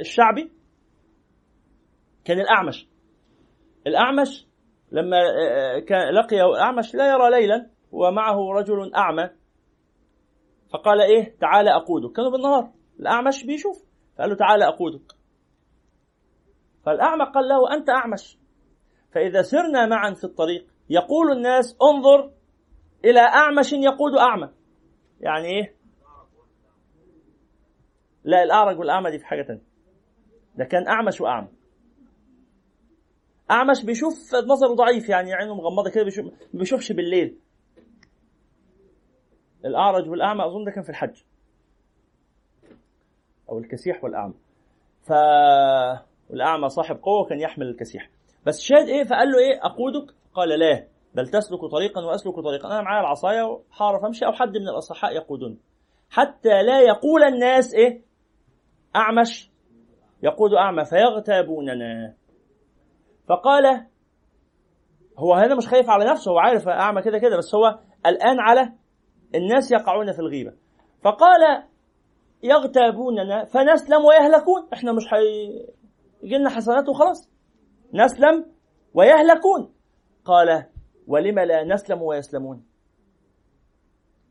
الشعبي كان الأعمش. الأعمش لما كان لقي الأعمش لا يرى ليلا ومعه رجل أعمى. فقال إيه؟ تعالى أقودك. كانوا بالنهار. الأعمش بيشوف. فقال له تعالى أقودك. فالأعمى قال له أنت أعمش. فإذا سرنا معا في الطريق يقول الناس انظر إلى أعمش يقود أعمى. يعني إيه؟ لا الأعرج والأعمى دي في حاجة تانية. ده كان أعمش وأعمى. أعمش بيشوف نظره ضعيف يعني عينه مغمضة كده بيشوف ما بيشوفش بالليل. الأعرج والأعمى أظن ده كان في الحج. أو الكسيح والأعمى. ف والأعمى صاحب قوة كان يحمل الكسيح. بس شاد إيه؟ فقال له إيه؟ أقودك؟ قال لا. بل تسلك طريقا وأسلك طريقا. أنا معايا العصاية وحارف أمشي أو حد من الأصحاء يقودني. حتى لا يقول الناس إيه؟ أعمش يقود أعمى فيغتابوننا. فقال هو هذا مش خايف على نفسه هو عارف أعمى كده كده بس هو الآن على الناس يقعون في الغيبة. فقال يغتابوننا فنسلم ويهلكون. إحنا مش هيجي لنا حسنات وخلاص. نسلم ويهلكون. قال ولم لا نسلم ويسلمون؟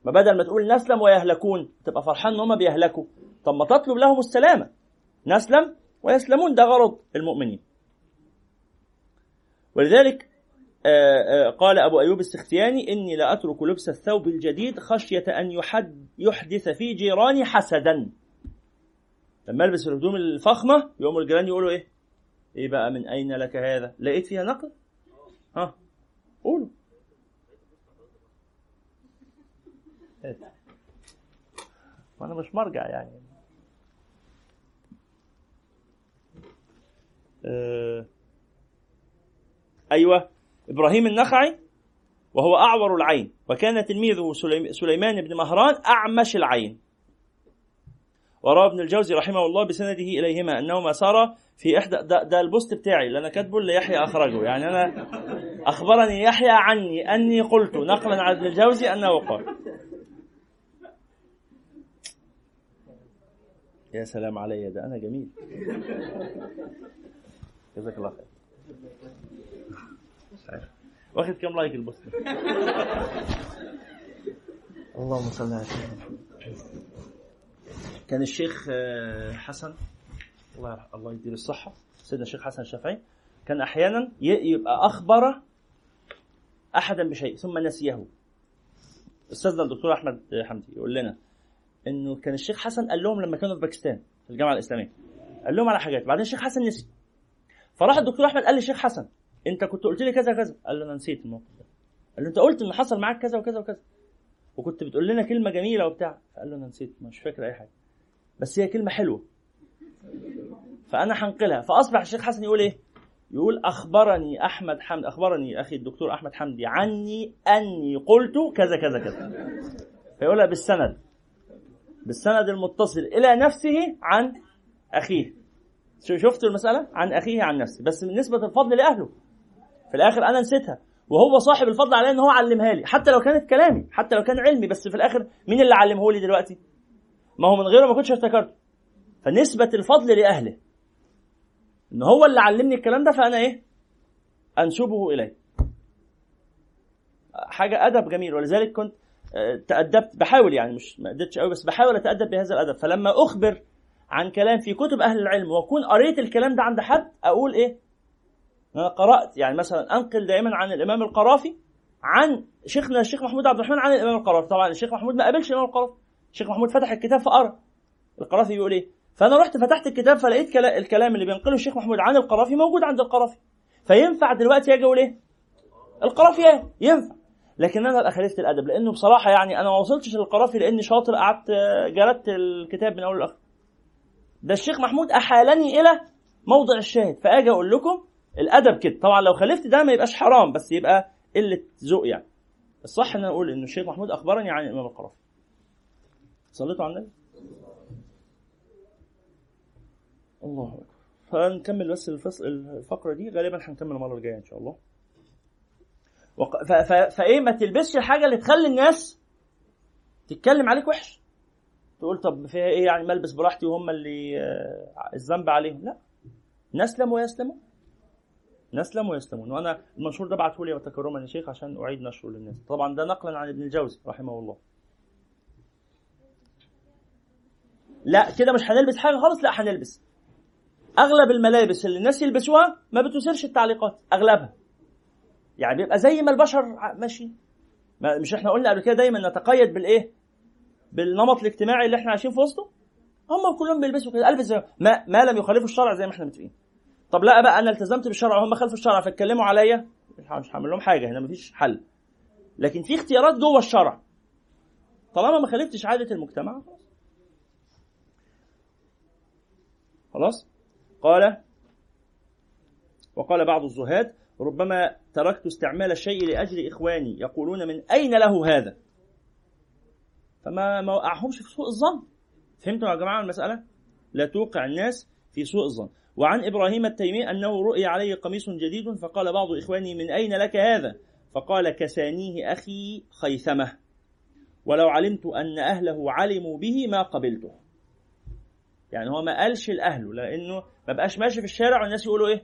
ما بدل ما تقول نسلم ويهلكون تبقى فرحان إن هم بيهلكوا. طب ما تطلب لهم السلامة. نسلم ويسلمون ده غرض المؤمنين. ولذلك آه، آه، قال أبو أيوب السختياني إني لا أترك لبس الثوب الجديد خشية أن يحد يحدث في جيراني حسدا. لما ألبس الهدوم الفخمة يوم الجيران يقولوا إيه؟ إيه بقى من أين لك هذا؟ لقيت فيها نقل؟ ها قولوا. وأنا مش مرجع يعني. أه أيوه إبراهيم النخعي وهو أعور العين وكان تلميذه سليمان بن مهران أعمش العين. وروى ابن الجوزي رحمه الله بسنده إليهما أنهما سارا في إحدى ده, ده البوست بتاعي اللي أنا كاتبه اللي يحيى أخرجه. يعني أنا أخبرني يحيى عني أني قلت نقلا عن ابن الجوزي أنه قال. يا سلام علي ده أنا جميل. جزاك الله خير. واخد كم like ال post؟ اللهم صل على سيدنا كان الشيخ آه، حسن الله الله يديله الصحة. سيدنا الشيخ حسن الشافعي كان أحيانا يبقى أخبر أحدا بشيء ثم نسيه. أستاذنا الدكتور أحمد حمدي يقول لنا إنه كان الشيخ حسن قال لهم لما كانوا في باكستان في الجامعة الإسلامية قال لهم على حاجات. بعدين الشيخ حسن نسي. فراح الدكتور أحمد قال للشيخ حسن أنت كنت قلت لي كذا كذا قال له أنا نسيت الموقف ده. قال له أنت قلت إن حصل معاك كذا وكذا وكذا. وكنت بتقول لنا كلمة جميلة وبتاع. قال له أنا نسيت مش فاكر أي حاجة. بس هي كلمة حلوة. فأنا هنقلها. فأصبح الشيخ حسن يقول إيه؟ يقول أخبرني أحمد حمد أخبرني أخي الدكتور أحمد حمدي عني أني قلت كذا كذا كذا. فيقولها بالسند. بالسند المتصل إلى نفسه عن أخيه. شفتوا المسألة؟ عن أخيه عن نفسه. بس نسبة الفضل لأهله. في الآخر أنا نسيتها. وهو صاحب الفضل عليا إن هو علمها لي. حتى لو كانت كلامي. حتى لو كان علمي. بس في الآخر مين اللي علمه لي دلوقتي؟ ما هو من غيره ما كنتش افتكرته. فنسبة الفضل لأهله. إن هو اللي علمني الكلام ده فأنا إيه؟ أنسبه إليه. حاجة أدب جميل. ولذلك كنت آه، تأدبت. بحاول يعني مش ما قدرتش قوي بس بحاول أتأدب بهذا الأدب. فلما أخبر عن كلام في كتب أهل العلم وأكون قريت الكلام ده عند حد أقول إيه؟ أنا قرأت يعني مثلا أنقل دائما عن الإمام القرافي عن شيخنا الشيخ محمود عبد الرحمن عن الإمام القرافي طبعا الشيخ محمود ما قابلش الإمام القرافي الشيخ محمود فتح الكتاب فقرأ القرافي بيقول إيه؟ فأنا رحت فتحت الكتاب فلقيت الكلام اللي بينقله الشيخ محمود عن القرافي موجود عند القرافي فينفع دلوقتي أجي أقول إيه؟ القرافي إيه؟ ينفع لكن أنا ابقى خالفت الأدب لأنه بصراحة يعني أنا ما وصلتش للقرافي لأني شاطر قعدت جلدت الكتاب من أول لآخر ده الشيخ محمود أحالني إلى موضع الشاهد. فآجي أقول لكم الأدب كده. طبعا لو خالفت ده ما يبقاش حرام بس يبقى قلة ذوق يعني. الصح إن أقول إن الشيخ محمود أخبرني عن الإمام القرافي. صليتوا على النبي؟ الله أكبر. فنكمل بس الفصل الفقرة دي. غالبا هنكمل المرة الجاية إن شاء الله. وق... ف... ف... فإيه ما تلبسش الحاجة اللي تخلي الناس تتكلم عليك وحش. تقول طب فيها إيه يعني ما البس براحتي وهم اللي آه، الذنب عليهم؟ لا. نسلم ويسلمون. نسلم ويسلمون. وأنا المنشور ده بعته لي وتكرما يا شيخ عشان أعيد نشره للناس. طبعا ده نقلا عن ابن الجوزي رحمه الله. لا كده مش هنلبس حاجة خالص. لا هنلبس. أغلب الملابس اللي الناس يلبسوها ما بتثيرش التعليقات أغلبها. يعني بيبقى زي ما البشر ماشي مش إحنا قلنا قبل كده دايما نتقيد بالإيه؟ بالنمط الاجتماعي اللي إحنا عايشين في وسطه؟ هم كلهم بيلبسوا كده. البس ما, ما لم يخالفوا الشرع زي ما إحنا متفقين. طب لا بقى أنا التزمت بالشرع وهم خالفوا الشرع فاتكلموا عليا. مش هعمل لهم حاجة هنا مفيش حل. لكن في اختيارات جوه الشرع. طالما ما خالفتش عادة المجتمع خلاص. خلاص؟ قال وقال بعض الزهاد ربما تركت استعمال الشيء لأجل إخواني يقولون من أين له هذا؟ فما ما وقعهمش في سوء الظن. فهمتوا يا جماعة المسألة؟ لا توقع الناس في سوء الظن. وعن إبراهيم التيمي أنه رؤي عليه قميص جديد فقال بعض إخواني من أين لك هذا؟ فقال كسانيه أخي خيثمة. ولو علمت أن أهله علموا به ما قبلته. يعني هو ما قالش لأهله لأنه ما بقاش ماشي في الشارع والناس يقولوا إيه؟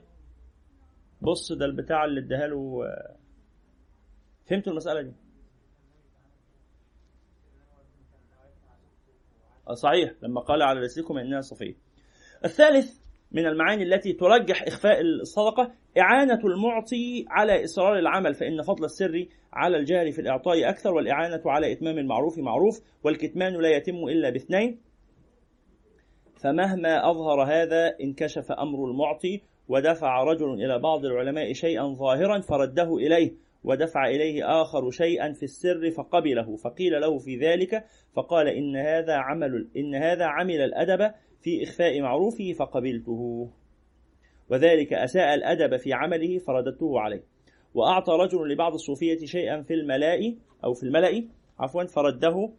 بص ده البتاع اللي اداها له فهمتوا المسألة دي؟ صحيح لما قال على رسلكم انها صفية. الثالث من المعاني التي ترجح إخفاء الصدقة إعانة المعطي على إصرار العمل فإن فضل السر على الجهل في الإعطاء أكثر والإعانة على إتمام المعروف معروف والكتمان لا يتم إلا باثنين فمهما أظهر هذا انكشف أمر المعطي ودفع رجل إلى بعض العلماء شيئا ظاهرا فرده إليه ودفع إليه آخر شيئا في السر فقبله فقيل له في ذلك فقال إن هذا عمل إن هذا عمل الأدب في إخفاء معروفه فقبلته. وذلك أساء الأدب في عمله فرددته عليه. وأعطى رجل لبعض الصوفية شيئا في الملاء أو في الملأ عفوا فرده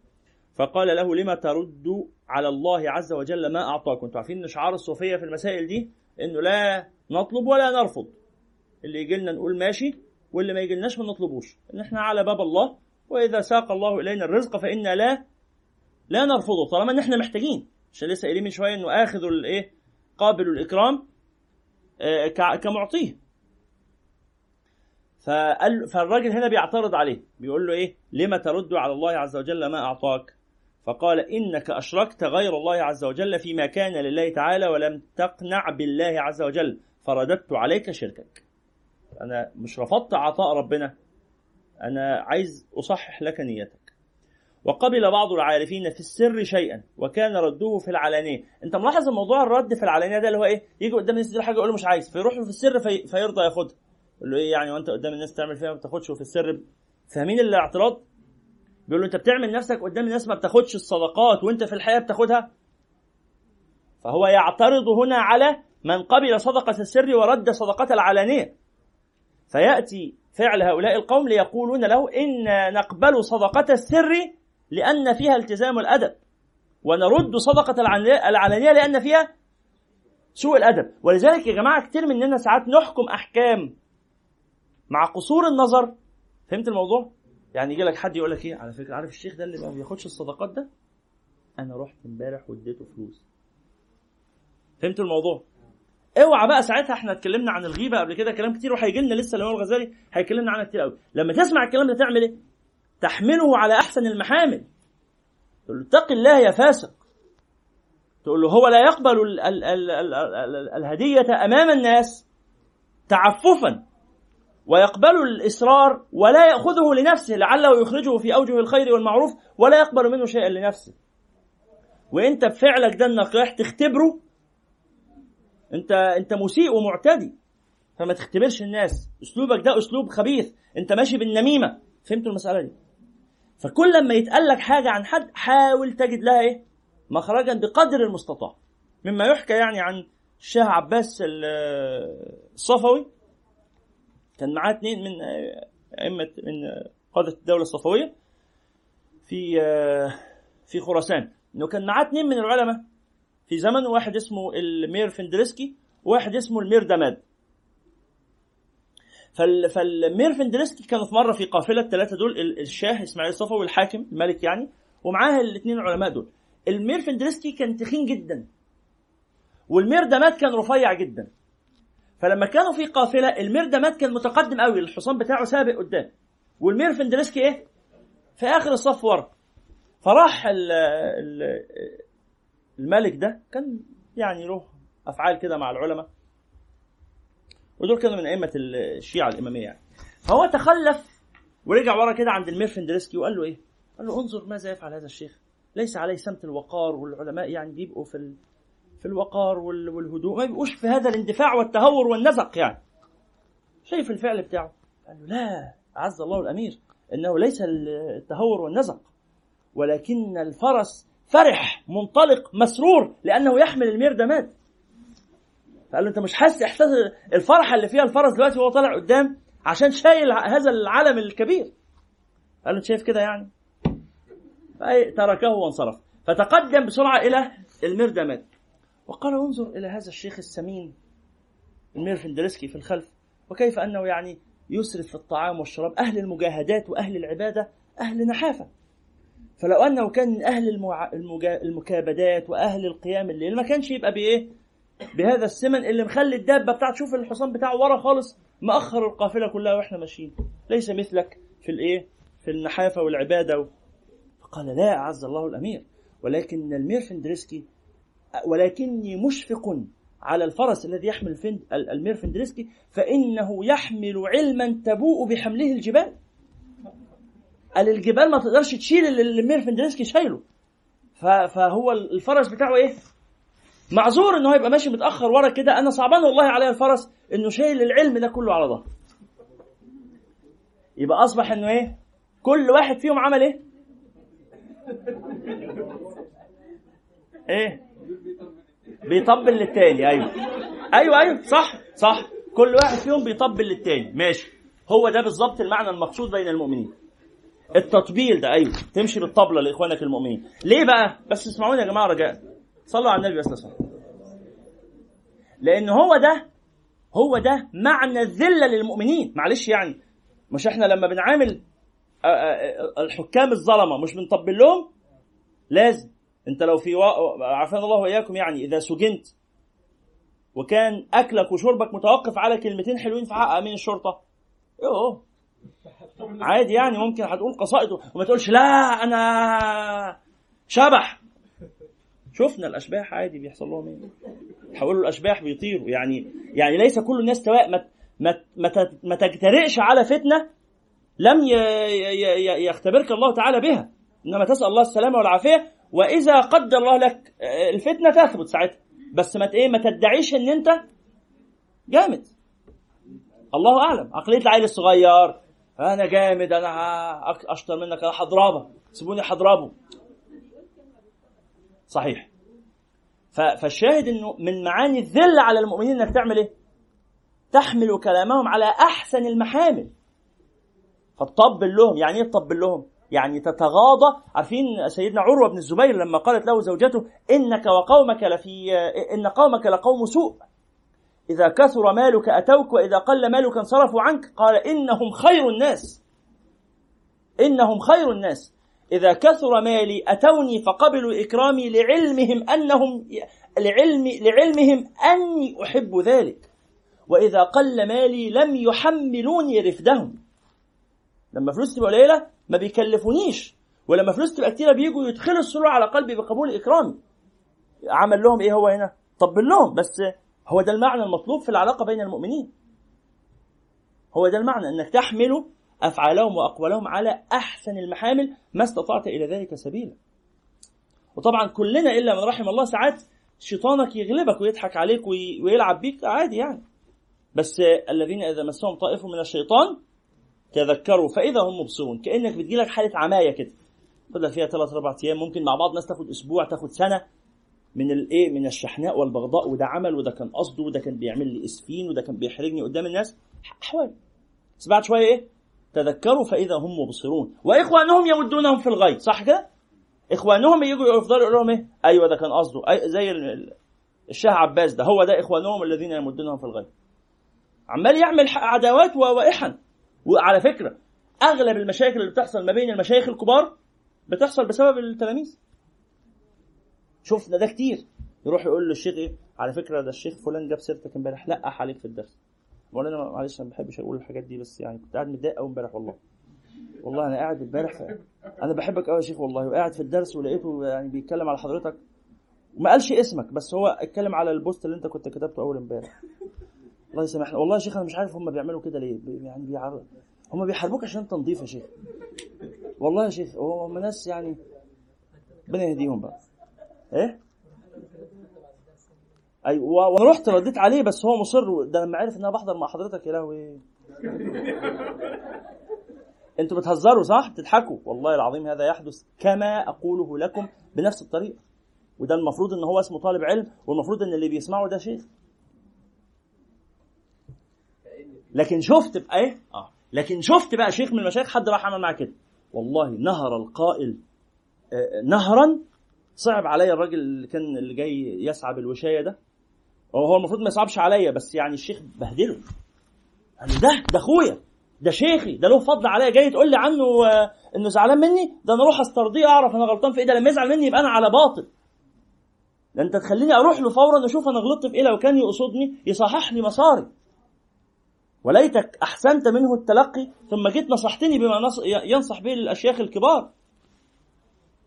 فقال له لما ترد على الله عز وجل ما أعطاك؟ كنتوا عارفين أن شعار الصوفية في المسائل دي أنه لا نطلب ولا نرفض. اللي يجي لنا نقول ماشي واللي ما يجيلناش ما نطلبوش. إن إحنا على باب الله وإذا ساق الله إلينا الرزق فانا لا لا نرفضه طالما إن إحنا محتاجين. عشان لسه قايلين من شوية إنه آخذ الايه قابل الإكرام آه، كمعطيه. فقال فالراجل هنا بيعترض عليه. بيقول له إيه؟ لما ترد على الله عز وجل ما أعطاك؟ فقال إنك أشركت غير الله عز وجل فيما كان لله تعالى ولم تقنع بالله عز وجل. فرددت عليك شركك. أنا مش رفضت عطاء ربنا. أنا عايز أصحح لك نيتك. وقبل بعض العارفين في السر شيئا وكان رده في العلانية. أنت ملاحظ الموضوع الرد في العلانية ده اللي هو إيه؟ يجي قدام الناس يديله حاجة يقول له مش عايز فيروح له في السر في... فيرضى ياخدها. يقول له إيه يعني وأنت قدام الناس تعمل فيها ما بتاخدش وفي السر فاهمين الاعتراض؟ بيقول له أنت بتعمل نفسك قدام الناس ما بتاخدش الصدقات وأنت في الحياة بتاخدها؟ فهو يعترض هنا على من قبل صدقة السر ورد صدقة العلانية. فيأتي فعل هؤلاء القوم ليقولون له إن نقبل صدقة السر لأن فيها التزام الأدب. ونرد صدقة العلانية لأن فيها سوء الأدب. ولذلك يا جماعة كتير مننا ساعات نحكم أحكام مع قصور النظر. فهمت الموضوع؟ يعني يجي لك حد يقول لك إيه؟ على فكرة عارف الشيخ ده اللي ما بياخدش الصدقات ده؟ أنا رحت امبارح واديته فلوس. فهمت الموضوع؟ اوعى بقى ساعتها إحنا اتكلمنا عن الغيبة قبل كده كلام كتير وهيجي لنا لسه الإمام الغزالي هيكلمنا عنها كتير قوي. لما تسمع الكلام ده تعمل إيه؟ تحمله على أحسن المحامل. تقول له اتق الله يا فاسق. تقول له هو لا يقبل ال ال ال ال ال الهدية أمام الناس تعففا ويقبل الإصرار ولا يأخذه لنفسه لعله يخرجه في أوجه الخير والمعروف ولا يقبل منه شيئا لنفسه. وإنت بفعلك ده انك رايح تختبره انت انت مسيء ومعتدي. فما تختبرش الناس. أسلوبك ده أسلوب خبيث. انت ماشي بالنميمة. فهمتوا المسألة دي؟ فكل لما يتقال لك حاجة عن حد حاول تجد لها إيه؟ مخرجا بقدر المستطاع. مما يحكى يعني عن الشاه عباس الصفوي. كان معاه اثنين من أئمة من قادة الدولة الصفوية في في خراسان. إنه كان معاه اثنين من العلماء. في زمن واحد اسمه المير فندرسكي وواحد اسمه المير دماد فال فالمير فندرسكي كانوا في مرة في قافلة الثلاثه دول الشاه إسماعيل الصفوي والحاكم الملك يعني ومعاه الاثنين العلماء دول. المير فندرسكي كان تخين جدا والمير دماد كان رفيع جدا. فلما كانوا في قافلة المير دماد كان متقدم قوي الحصان بتاعه سابق قدام. والمير فندرسكي إيه؟ في آخر الصف ورا. فراح ال ال الملك ده كان يعني له أفعال كده مع العلماء. ودول كانوا من أئمة الشيعة الإمامية يعني. فهو تخلف ورجع ورا كده عند المير فندرسكي وقال له إيه؟ قال له انظر ماذا يفعل هذا الشيخ. ليس عليه سمت الوقار والعلماء يعني بيبقوا في في الوقار والهدوء. ما بيبقوش في هذا الاندفاع والتهور والنزق يعني. شايف الفعل بتاعه؟ قال له لا أعز الله الأمير إنه ليس التهور والنزق ولكن الفرس فرح منطلق مسرور لأنه يحمل الميردمات فقال له أنت مش حاسس إحساس الفرحة اللي فيها الفرس دلوقتي وهو طالع قدام عشان شايل هذا العلم الكبير؟ قال له أنت شايف كده يعني؟ تركه وانصرف. فتقدم بسرعة إلى الميردمات وقال انظر إلى هذا الشيخ السمين المير فندرسكي في الخلف وكيف أنه يعني يسرف في الطعام والشراب أهل المجاهدات وأهل العبادة أهل نحافة. فلو أنه كان من المع... المجا... المكابدات وأهل القيام الليل ما كانش يبقى بإيه؟ بهذا السمن اللي مخلي الدابة بتاعته شوف الحصان بتاعه ورا خالص مأخر القافلة كلها وإحنا ماشيين. ليس مثلك في الإيه؟ في النحافة والعبادة و... فقال لا أعز الله الأمير. ولكن المير فندرسكي ولكني مشفق على الفرس الذي يحمل الفند المير فندرسكي فإنه يحمل علما تنوء بحمله الجبال. قال الجبال ما تقدرش تشيل اللي المير فندرسكي شايله. فهو الفرس بتاعه إيه؟ معذور إن هو يبقى ماشي متأخر ورا كده. أنا صعبان والله عليا الفرس إنه شايل العلم ده كله على ظهره. يبقى أصبح إنه إيه؟ كل واحد فيهم عمل إيه؟ إيه؟ بيطبل للتاني. أيوه. أيوه أيوه. صح صح. كل واحد فيهم بيطبل للتاني. ماشي. هو ده بالظبط المعنى المقصود بين المؤمنين. التطبيل ده أيوه. تمشي بالطبلة لإخوانك المؤمنين. ليه بقى؟ بس اسمعوني يا جماعة رجاء. صلوا على النبي عليه وسلم لأن هو ده هو ده معنى الذلة للمؤمنين. معلش يعني مش إحنا لما بنعامل الحكام الظلمة مش بنطبل لهم؟ لازم. أنت لو في. عافانا الله وإياكم يعني إذا سجنت وكان أكلك وشربك متوقف على كلمتين حلوين في حق امين الشرطة. يوه عادي يعني ممكن هتقول قصائد وما تقولش لا أنا شبح. شفنا الأشباح عادي بيحصل لهم إيه؟ تحولوا الأشباح بيطيروا. يعني يعني ليس كل الناس سواء ما ما ما, تجترئش على فتنة لم. يختبرك الله تعالى بها. إنما تسأل الله السلامة والعافية وإذا قدر الله لك الفتنة تثبت ساعتها. بس ما إيه ما تدعيش إن أنت جامد. الله أعلم. عقلية العيل الصغير أنا جامد أنا أشطر منك أنا هضربك سيبوني هضربه صحيح. فالشاهد إنه من معاني الذل على المؤمنين إنك تعمل إيه؟ تحمل كلامهم على أحسن المحامل. فتطبل لهم. يعني إيه تطبل لهم؟ يعني تتغاضى. عارفين سيدنا عروة بن الزبير لما قالت له زوجته إنك وقومك لفي إن قومك لقوم سوء. إذا كثر مالك أتوك وإذا قل مالك انصرفوا عنك قال إنهم خير الناس. إنهم خير الناس. إذا كثر مالي أتوني فقبلوا إكرامي لعلمهم أنهم لعلم لعلمهم أني أحب ذلك. وإذا قل مالي لم يحملوني رفدهم. لما فلوس تبقى قليلة ما بيكلفونيش. ولما فلوس تبقى كتيرة بيجوا يدخلوا السرور على قلبي بقبول إكرامي. عمل لهم إيه هو هنا؟ طبل لهم. بس هو ده المعنى المطلوب في العلاقة بين المؤمنين. هو ده المعنى إنك تحمل أفعالهم وأقوالهم على أحسن المحامل ما استطعت إلى ذلك سبيلا. وطبعا كلنا إلا من رحم الله ساعات شيطانك يغلبك ويضحك عليك ويلعب بيك عادي يعني. بس الذين إذا مسهم طائف من الشيطان تذكروا فإذا هم مبصرون. كأنك بتجيلك حالة عماية كده. تفضل فيها ثلاث أربع أيام ممكن مع بعض ناس تاخد أسبوع تاخد سنة. من الايه؟ من الشحناء والبغضاء. وده عمل وده كان قصده وده كان بيعمل لي اسفين وده كان بيحرجني قدام الناس. احوال بس بعد شوية إيه؟ تذكروا فإذا هم مبصرون. وإخوانهم يمدونهم في الغي صح كده؟ إخوانهم يجوا يفضلوا يقولوا لهم إيه؟ أيوه ده كان قصده. أي زي الشاه عباس ده. هو ده إخوانهم الذين يمدونهم في الغي عمال يعمل عداوات وإحن. وعلى فكرة أغلب المشاكل اللي بتحصل ما بين المشايخ الكبار بتحصل بسبب التلاميذ. شفنا ده كتير. يروح يقول للشيخ إيه؟ على فكرة ده الشيخ فلان جاب سيرتك امبارح. لقح عليك في الدرس. بقول أنا معلش أنا ما بحبش أقول الحاجات دي بس يعني كنت قاعد متضايق قوي امبارح والله. والله أنا قاعد امبارح أنا بحبك قوي يا شيخ والله وقاعد في الدرس ولقيته يعني بيتكلم على حضرتك. وما قالش اسمك بس هو اتكلم على البوست اللي أنت كنت كتبته أول امبارح. الله يسامحنا. والله يا شيخ أنا مش عارف هم بيعملوا كده ليه؟ يعني بيعرض هم بيحاربوك عشان انت نظيف يا شيخ. والله يا شيخ هم ناس يعني ربنا يهديهم بقى. إيه؟ أيوه وأنا رحت رديت عليه بس هو مصر ده لما عرف إن أنا بحضر مع حضرتك يا لهوي. أنتوا بتهزروا صح؟ بتضحكوا. والله العظيم هذا يحدث كما أقوله لكم بنفس الطريقة. وده المفروض إن هو اسمه طالب علم والمفروض إن اللي بيسمعه ده شيخ. لكن شفت بقى إيه؟ آه. لكن شفت بقى شيخ من المشايخ حد راح عمل معاه كده؟ والله نهر القائل آه نهرا صعب عليا الراجل اللي كان اللي جاي يسعى بالوشاية ده. هو المفروض ما يصعبش عليا بس يعني الشيخ بهدله. قال ده ده أخويا ده شيخي ده له فضل عليا جاي تقول لي عنه آه إنه زعلان مني؟ ده أنا أروح أسترضيه أعرف أنا غلطان في إيه ده لما يزعل مني يبقى أنا على باطل. ده أنت تخليني أروح له فورا أشوف أنا غلطت في إيه لو كان يقصدني يصحح لي مساري. وليتك أحسنت منه التلقي ثم جيت نصحتني بما ينصح به الأشياخ الكبار.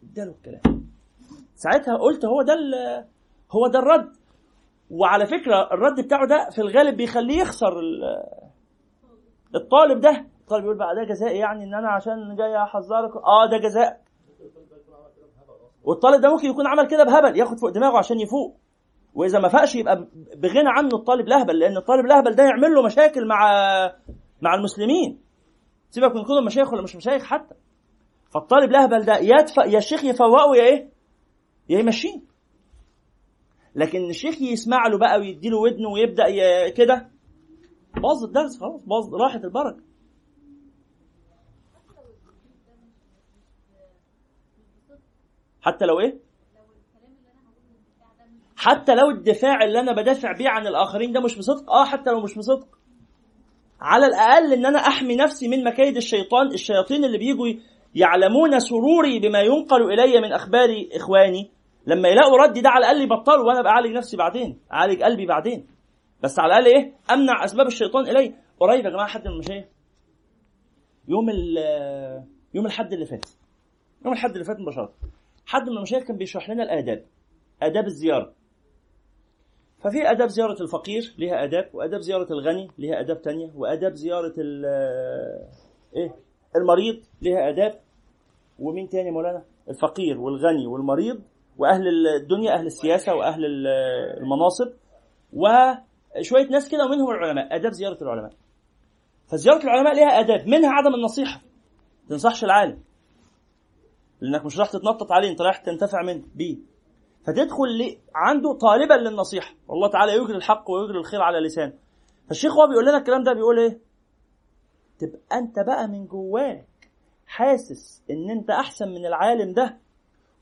اداله الكلام. ساعتها قلت هو ده هو ده الرد. وعلى فكرة الرد بتاعه ده في الغالب بيخليه يخسر الطالب ده. الطالب يقول بقى ده جزاء يعني إن أنا عشان جاي أحذرك. آه ده جزاء. والطالب ده ممكن يكون عمل كده بهبل ياخد فوق دماغه عشان يفوق. وإذا ما فاقش يبقى بغنى عنه الطالب الاهبل لأن الطالب الاهبل ده يعمل له مشاكل مع مع المسلمين. سيبك من كونهم مشايخ ولا مش مشايخ حتى. فالطالب الاهبل ده يدفع يا الشيخ يفوقه يا إيه؟ يا يمشيه لكن الشيخ يسمع له بقى ويدي له ودنه ويبدا كده. باظ الدرس خلاص باظ راحت البركة. حتى لو إيه؟ حتى لو الدفاع اللي أنا بدافع بيه عن الآخرين ده مش بصدق. آه حتى لو مش بصدق. على الأقل إن أنا أحمي نفسي من مكايد الشيطان الشياطين اللي بيجوا يعلمون سروري بما ينقل إلي من أخبار إخواني. لما يلاقوا ردي ده على الاقل يبطلوا وأنا بعالج نفسي بعدين أعالج قلبي بعدين. بس على الأقل إيه؟ أمنع أسباب الشيطان إلي. قريب يا جماعة حد من المشايخ؟ يوم يوم الحد اللي فات. يوم الحد اللي فات مباشرة. حد من المشايخ كان بيشرح لنا الآداب آداب الزيارة. ففي آداب زيارة الفقير ليها آداب وآداب زيارة الغني ليها آداب تانية وآداب زيارة إيه؟ المريض ليها آداب ومين تاني مولانا؟ الفقير والغني والمريض وأهل الدنيا أهل السياسة وأهل المناصب وشوية ناس كده ومنهم العلماء آداب زيارة العلماء. فزيارة العلماء ليها آداب منها عدم النصيحة. ما تنصحش العالم. لأنك مش راح تتنطط عليه أنت رايح تنتفع منه بيه. فتدخل عنده طالبا للنصيحة. والله تعالى يجري الحق ويجري الخير على لسانه. فالشيخ هو بيقول لنا الكلام ده بيقول إيه؟ تبقى أنت بقى من جواك حاسس إن أنت أحسن من العالم ده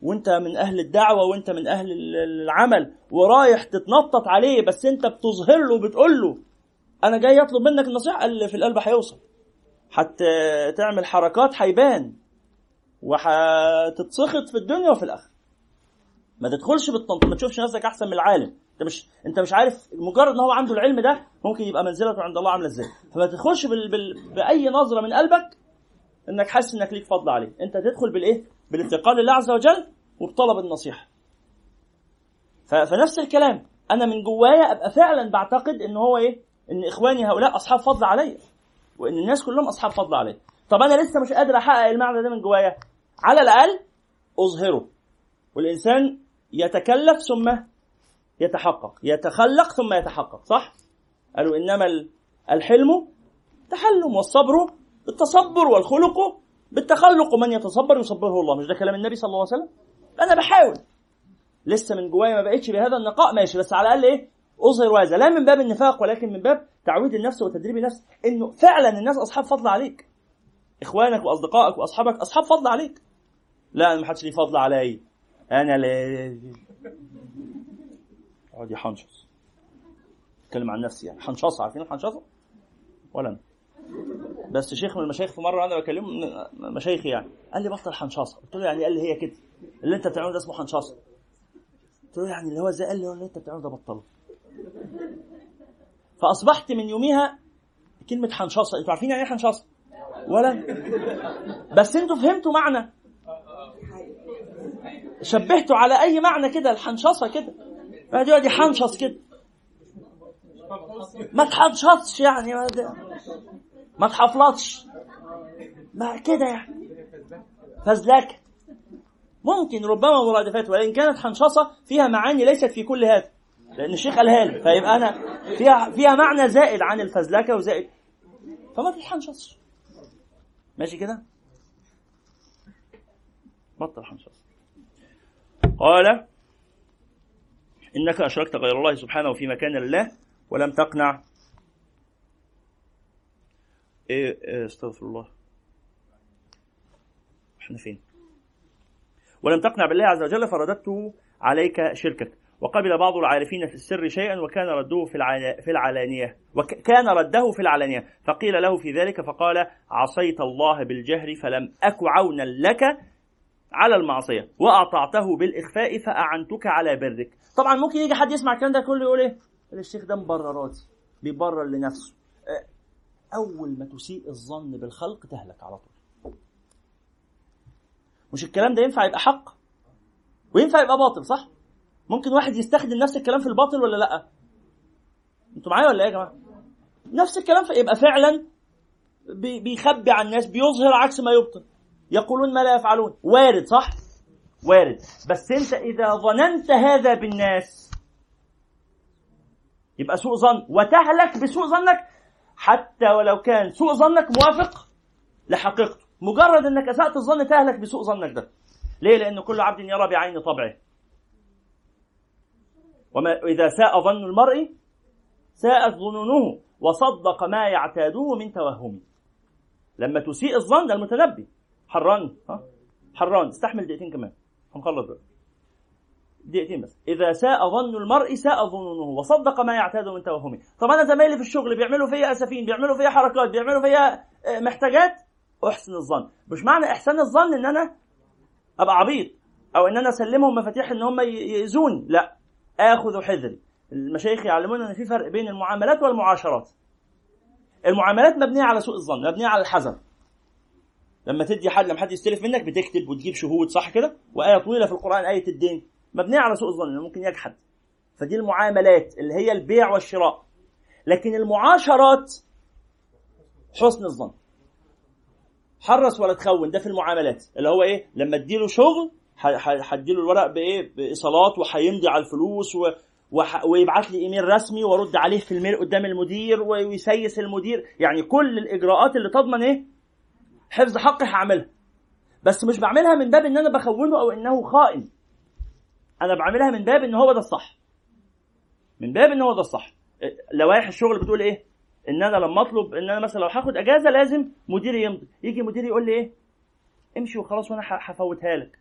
وأنت من أهل الدعوة وأنت من أهل العمل ورايح تتنطط عليه بس أنت بتظهر له وبتقول له أنا جاي أطلب منك النصيحة اللي في القلب هيوصل. حتى تعمل حركات هيبان وهتتسخط في الدنيا وفي الآخرة. ما تدخلش بالطنط ما تشوفش نفسك أحسن من العالم. انت مش انت مش عارف مجرد ان هو عنده العلم ده ممكن يبقى منزلته عند الله عاملة إزاي. فما تدخلش بال... بال... بأي نظرة من قلبك انك حاسس انك ليك فضل عليه. انت تدخل بالإيه؟ بالافتقار لله عز وجل وبطلب النصيحة. فنفس الكلام. أنا من جوايا أبقى فعلا بعتقد إن هو إيه؟ إن إخواني هؤلاء أصحاب فضل عليا وإن الناس كلهم أصحاب فضل عليا طب أنا لسه مش قادر أحقق المعنى ده من جوايا. على الأقل أظهره. والإنسان يتكلف ثم يتحقق. يتخلق ثم يتحقق صح؟ قالوا إنما الحلم تحلم والصبر بالتصبر والخلق بالتخلق. من يتصبر؟ يصبره الله. مش ده كلام النبي صلى الله عليه وسلم؟ أنا بحاول. لسه من جوايا ما بقتش بهذا النقاء. ماشي بس على الأقل إيه؟ أظهر هذا لا من باب النفاق ولكن من باب تعويد النفس وتدريب النفس. إنه فعلا الناس أصحاب فضل عليك. إخوانك وأصدقائك وأصحابك أصحاب فضل عليك. لا ما حدش ليه فضل علي. أنا لا اقعد يحنشص. اتكلم عن نفسي يعني. حنشصة عارفين الحنشصة؟ ولا أنا. بس شيخ من المشايخ في مرة أنا بكلمه مشايخي يعني. قال لي بطل حنشصة. قلت له يعني قال لي هي كده؟ اللي أنت بتعمله ده اسمه حنشصة. قلت له يعني اللي هو إزاي؟ قال لي اللي أنت بتعمله ده بطله. فأصبحت من يوميها كلمة حنشصة. أنتوا عارفين يعني إيه حنشصة؟ ولا بس أنتوا فهمتوا معنى. شبهته على أي معنى كده؟ الحنشصة كده. بعد يقعد يحنشص كده. ما تحنشصش يعني ما تحفلطش. ما كده يعني. فزلكة. ممكن ربما مرادفات وإن كانت حنشصة فيها معاني ليست في كل هذا. لأن الشيخ قالها لي. فيبقى أنا فيها فيها معنى زائد عن الفزلكة وزائد. فما تتحنشصش ماشي كده؟ بطل حنشص. قال إنك أشركت غير الله سبحانه في مكان الله ولم تقنع. إيه, إيه استغفر الله. إحنا فين؟ ولم تقنع بالله عز وجل فرددته عليك شركك. وقبل بعض العارفين في السر شيئا وكان رده في في العلانية. وكان رده في العلانية. فقيل له في ذلك فقال عصيت الله بالجهر فلم أك عونا لك على المعصية. وأطعته بالإخفاء فأعنتك على برك. طبعا ممكن يجي حد يسمع الكلام ده كله يقول إيه؟ الشيخ ده مبرراتي بيبرر لنفسه. أول ما تسيء الظن بالخلق تهلك على طول. مش الكلام ده ينفع يبقى حق؟ وينفع يبقى باطل صح؟ ممكن واحد يستخدم نفس الكلام في الباطل ولا لأ؟ أنتوا معايا ولا إيه يا جماعة؟ نفس الكلام يبقى فعلا بيخبي عن الناس بيظهر عكس ما يبطن يقولون ما لا يفعلون. وارد صح؟ وارد. بس انت إذا ظننت هذا بالناس يبقى سوء ظن. وتهلك بسوء ظنك. حتى ولو كان سوء ظنك موافق لحقيقته. مجرد إنك أسأت الظن تهلك بسوء ظنك ده. ليه؟ لأن كل عبد يرى بعين طبعه. وما إذا ساء ظن المرء ساءت ظنونه. وصدق ما يعتاده من توهم لما تسيء الظن ده المتنبي. حران ها؟ حران. استحمل دقيقتين كمان. هنخلص بقى. دقيقتين بس. إذا ساء ظن المرء ساء ظنونه وصدق ما يعتاد من توهمه. طب أنا زمايلي في الشغل بيعملوا فيا أسفين بيعملوا فيا حركات بيعملوا فيا آه، محتاجات أحسن الظن. مش معنى إحسان الظن إن أنا أبقى عبيط أو إن أنا أسلمهم مفاتيح إن هم يأذوني. لا. آخذ حذري. المشايخ يعلمونا إن في فرق بين المعاملات والمعاشرات. المعاملات مبنية على سوء الظن مبنية على الحذر. لما تدي حد لما حد يستلف منك بتكتب وتجيب شهود صح كده؟ وآية طويلة في القرآن آية الدين. مبنية على سوء الظن ممكن يجحد. فدي المعاملات اللي هي البيع والشراء. لكن المعاشرات حسن الظن. حرص ولا تخون ده في المعاملات. اللي هو إيه؟ لما تديله شغل هديله الورق بإيه؟ بإيصالات وهيمضي على الفلوس و... وح... ويبعت لي إيميل رسمي وأرد عليه في الميل قدام المدير ويسيس المدير. يعني كل الإجراءات اللي تضمن إيه؟ حفظ حقي هعملها. بس مش بعملها من باب إن أنا بخونه أو إنه خائن. أنا بعملها من باب إن هو ده الصح. من باب إن هو ده الصح. لوائح الشغل بتقول إيه؟ إن أنا لما أطلب إن أنا مثلا لو هاخد إجازة لازم مديري يمضي. يجي مديري يقول لي إيه؟ امشي وخلاص وأنا هفوتها لك.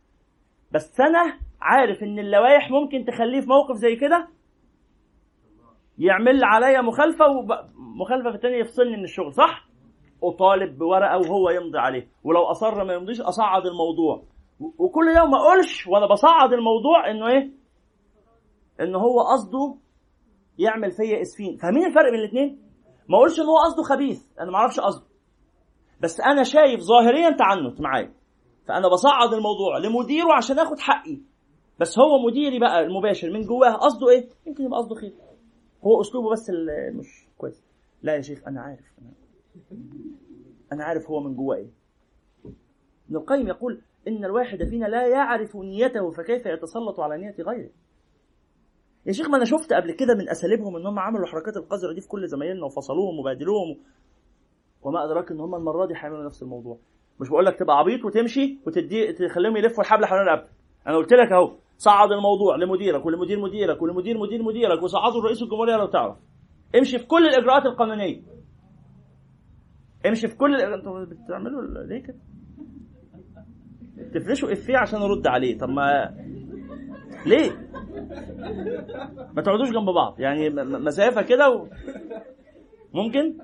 بس أنا عارف إن اللوائح ممكن تخليه في موقف زي كده يعمل عليا مخالفة ومخالفه في الثانية يفصلني من الشغل صح؟ أطالب بورقة وهو يمضي عليه. ولو أصر ما يمضيش أصعد الموضوع. وكل يوم ما أقولش وأنا بصعد الموضوع إنه إيه؟ إن هو قصده يعمل فيا إسفين. فاهمين الفرق بين الاثنين ما أقولش إن هو قصده خبيث. أنا ما أعرفش قصده. بس أنا شايف ظاهريا تعنت معايا. فأنا بصعد الموضوع لمديره عشان آخد حقي. بس هو مديري بقى المباشر من جواه قصده إيه؟ يمكن يبقى قصده خير. هو أسلوبه بس مش كويس. لا يا شيخ أنا عارف. أنا, أنا عارف هو من جواه إيه ابن القيم يقول إن الواحد فينا لا يعرف نيته فكيف يتسلط على نية غيره. يا شيخ ما أنا شفت قبل كده من أساليبهم إن هم عملوا الحركات القذره دي في كل زمايلنا وفصلوهم وبادلوهم وما أدراك إن هم المرة دي هيعملوا نفس الموضوع. مش بقول لك تبقى عبيط وتمشي وتدي تخليهم يلفوا الحبل حوالين رقبتك أنا قلت لك أهو صعد الموضوع لمديرك ولمدير مديرك ولمدير مدير مديرك وصعده لرئيس الجمهورية لو تعرف. امشي في كل الإجراءات القانونية. امشي في كل أنتوا بتعملوا ليه كده؟ تفرشوا إفيه عشان ارد عليه. طب ما ليه؟ ما تقعدوش جنب بعض. يعني مسافة كده و... ممكن؟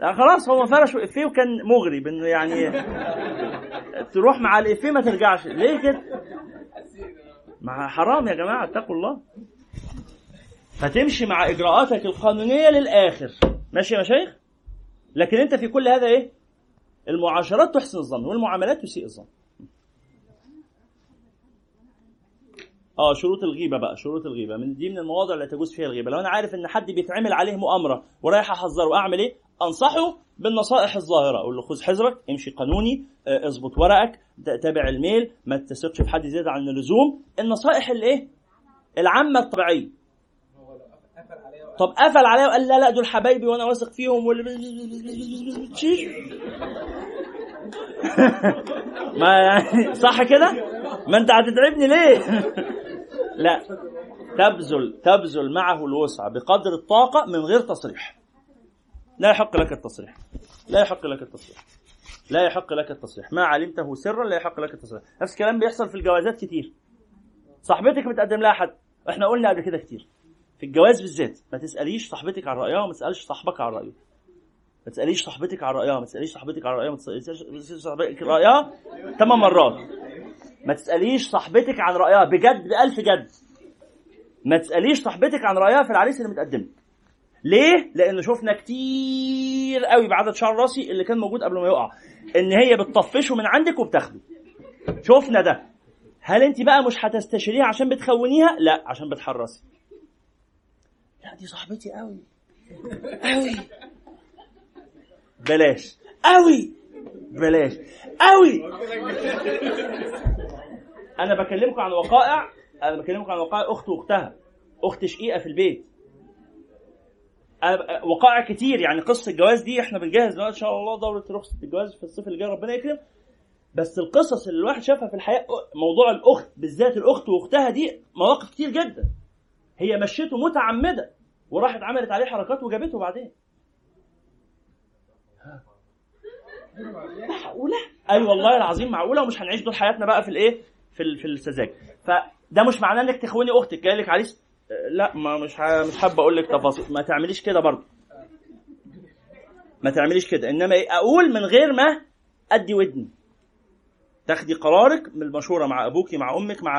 يعني خلاص هو فرشوا إفيه وكان مغري. بإنه يعني تروح مع الإفيه ما ترجعش. ليه كده؟ مع حرام يا جماعة اتقوا الله. فتمشي مع إجراءاتك القانونية للآخر. ماشي يا مشايخ؟ لكن انت في كل هذا إيه؟ المعاشرات تحسن الظن والمعاملات تسيء الظن. آه شروط الغيبة بقى شروط الغيبة. من دي من المواضع اللي تجوز فيها الغيبة. لو أنا عارف إن حد بيتعمل عليه مؤامره ورايح أحذره أعمل إيه؟ أنصحه بالنصائح الظاهرة. أقول له خذ حذرك امشي قانوني آه، اظبط ورقك تابع الميل ما تثقش في حد زيادة عن اللزوم. النصائح الايه العامة الطبيعية. طب قفل عليا وقال لا لا دول حبايبي وأنا واثق فيهم واللي ما يعني صح كده؟ ما أنت هتتعبني ليه؟ لا. تبذل تبذل معه الوسع بقدر الطاقة من غير تصريح. لا يحق لك التصريح. لا يحق لك التصريح. لا يحق لك التصريح. ما علمته سرا لا يحق لك التصريح. نفس الكلام بيحصل في الجوازات كتير. صاحبتك بتقدم لها حد. إحنا قلنا قبل كده كتير. في الجواز بالذات ما تسأليش صاحبتك عن رأيها وما تسألش صاحبك عن رأيه. ما تسأليش صاحبتك عن رأيها ما تسأليش صاحبتك عن رأيها ما تسأليش صاحبتك عن رأيها ثمان مرات. ما تسأليش صاحبتك عن رأيها بجد بألف جد. ما تسأليش صاحبتك عن رأيها في العريس اللي متقدم. ليه؟ لأن شفنا كتير قوي بعدد شعر راسي اللي كان موجود قبل ما يقع إن هي بتطفشه من عندك وبتاخده. شفنا ده. هل أنت بقى مش هتستشيريها عشان بتخونيها؟ لا عشان بتحرسي. لا دي صاحبتي قوي. قوي. بلاش. قوي. بلاش. قوي. أنا بكلمكم عن وقائع أنا بكلمكم عن وقائع أخت وأختها. أخت شقيقة في البيت. وقائع كتير يعني قصة الجواز دي إحنا بنجهز دلوقتي إن شاء الله دورة رخصه الجواز في الصيف اللي جاي ربنا يكرم. بس القصص اللي الواحد شافها في الحياة موضوع الأخت بالذات الأخت وأختها دي مواقف كتير جدا. هي مشيته متعمدة. وراحت عملت عليه حركات وجابته بعدين معقولة؟ أي أيوة والله العظيم معقولة ومش هنعيش طول حياتنا بقى في الإيه؟ في في السذاجة. فده مش معناه إنك تخوني أختك جاي لك عريس لا ما مش مش حابة أقول لك تفاصيل ما تعمليش كده برضه. ما تعمليش كده إنما إيه؟ أقول من غير ما أدي ودني. تاخدي قرارك من المشورة مع أبوكي مع أمك مع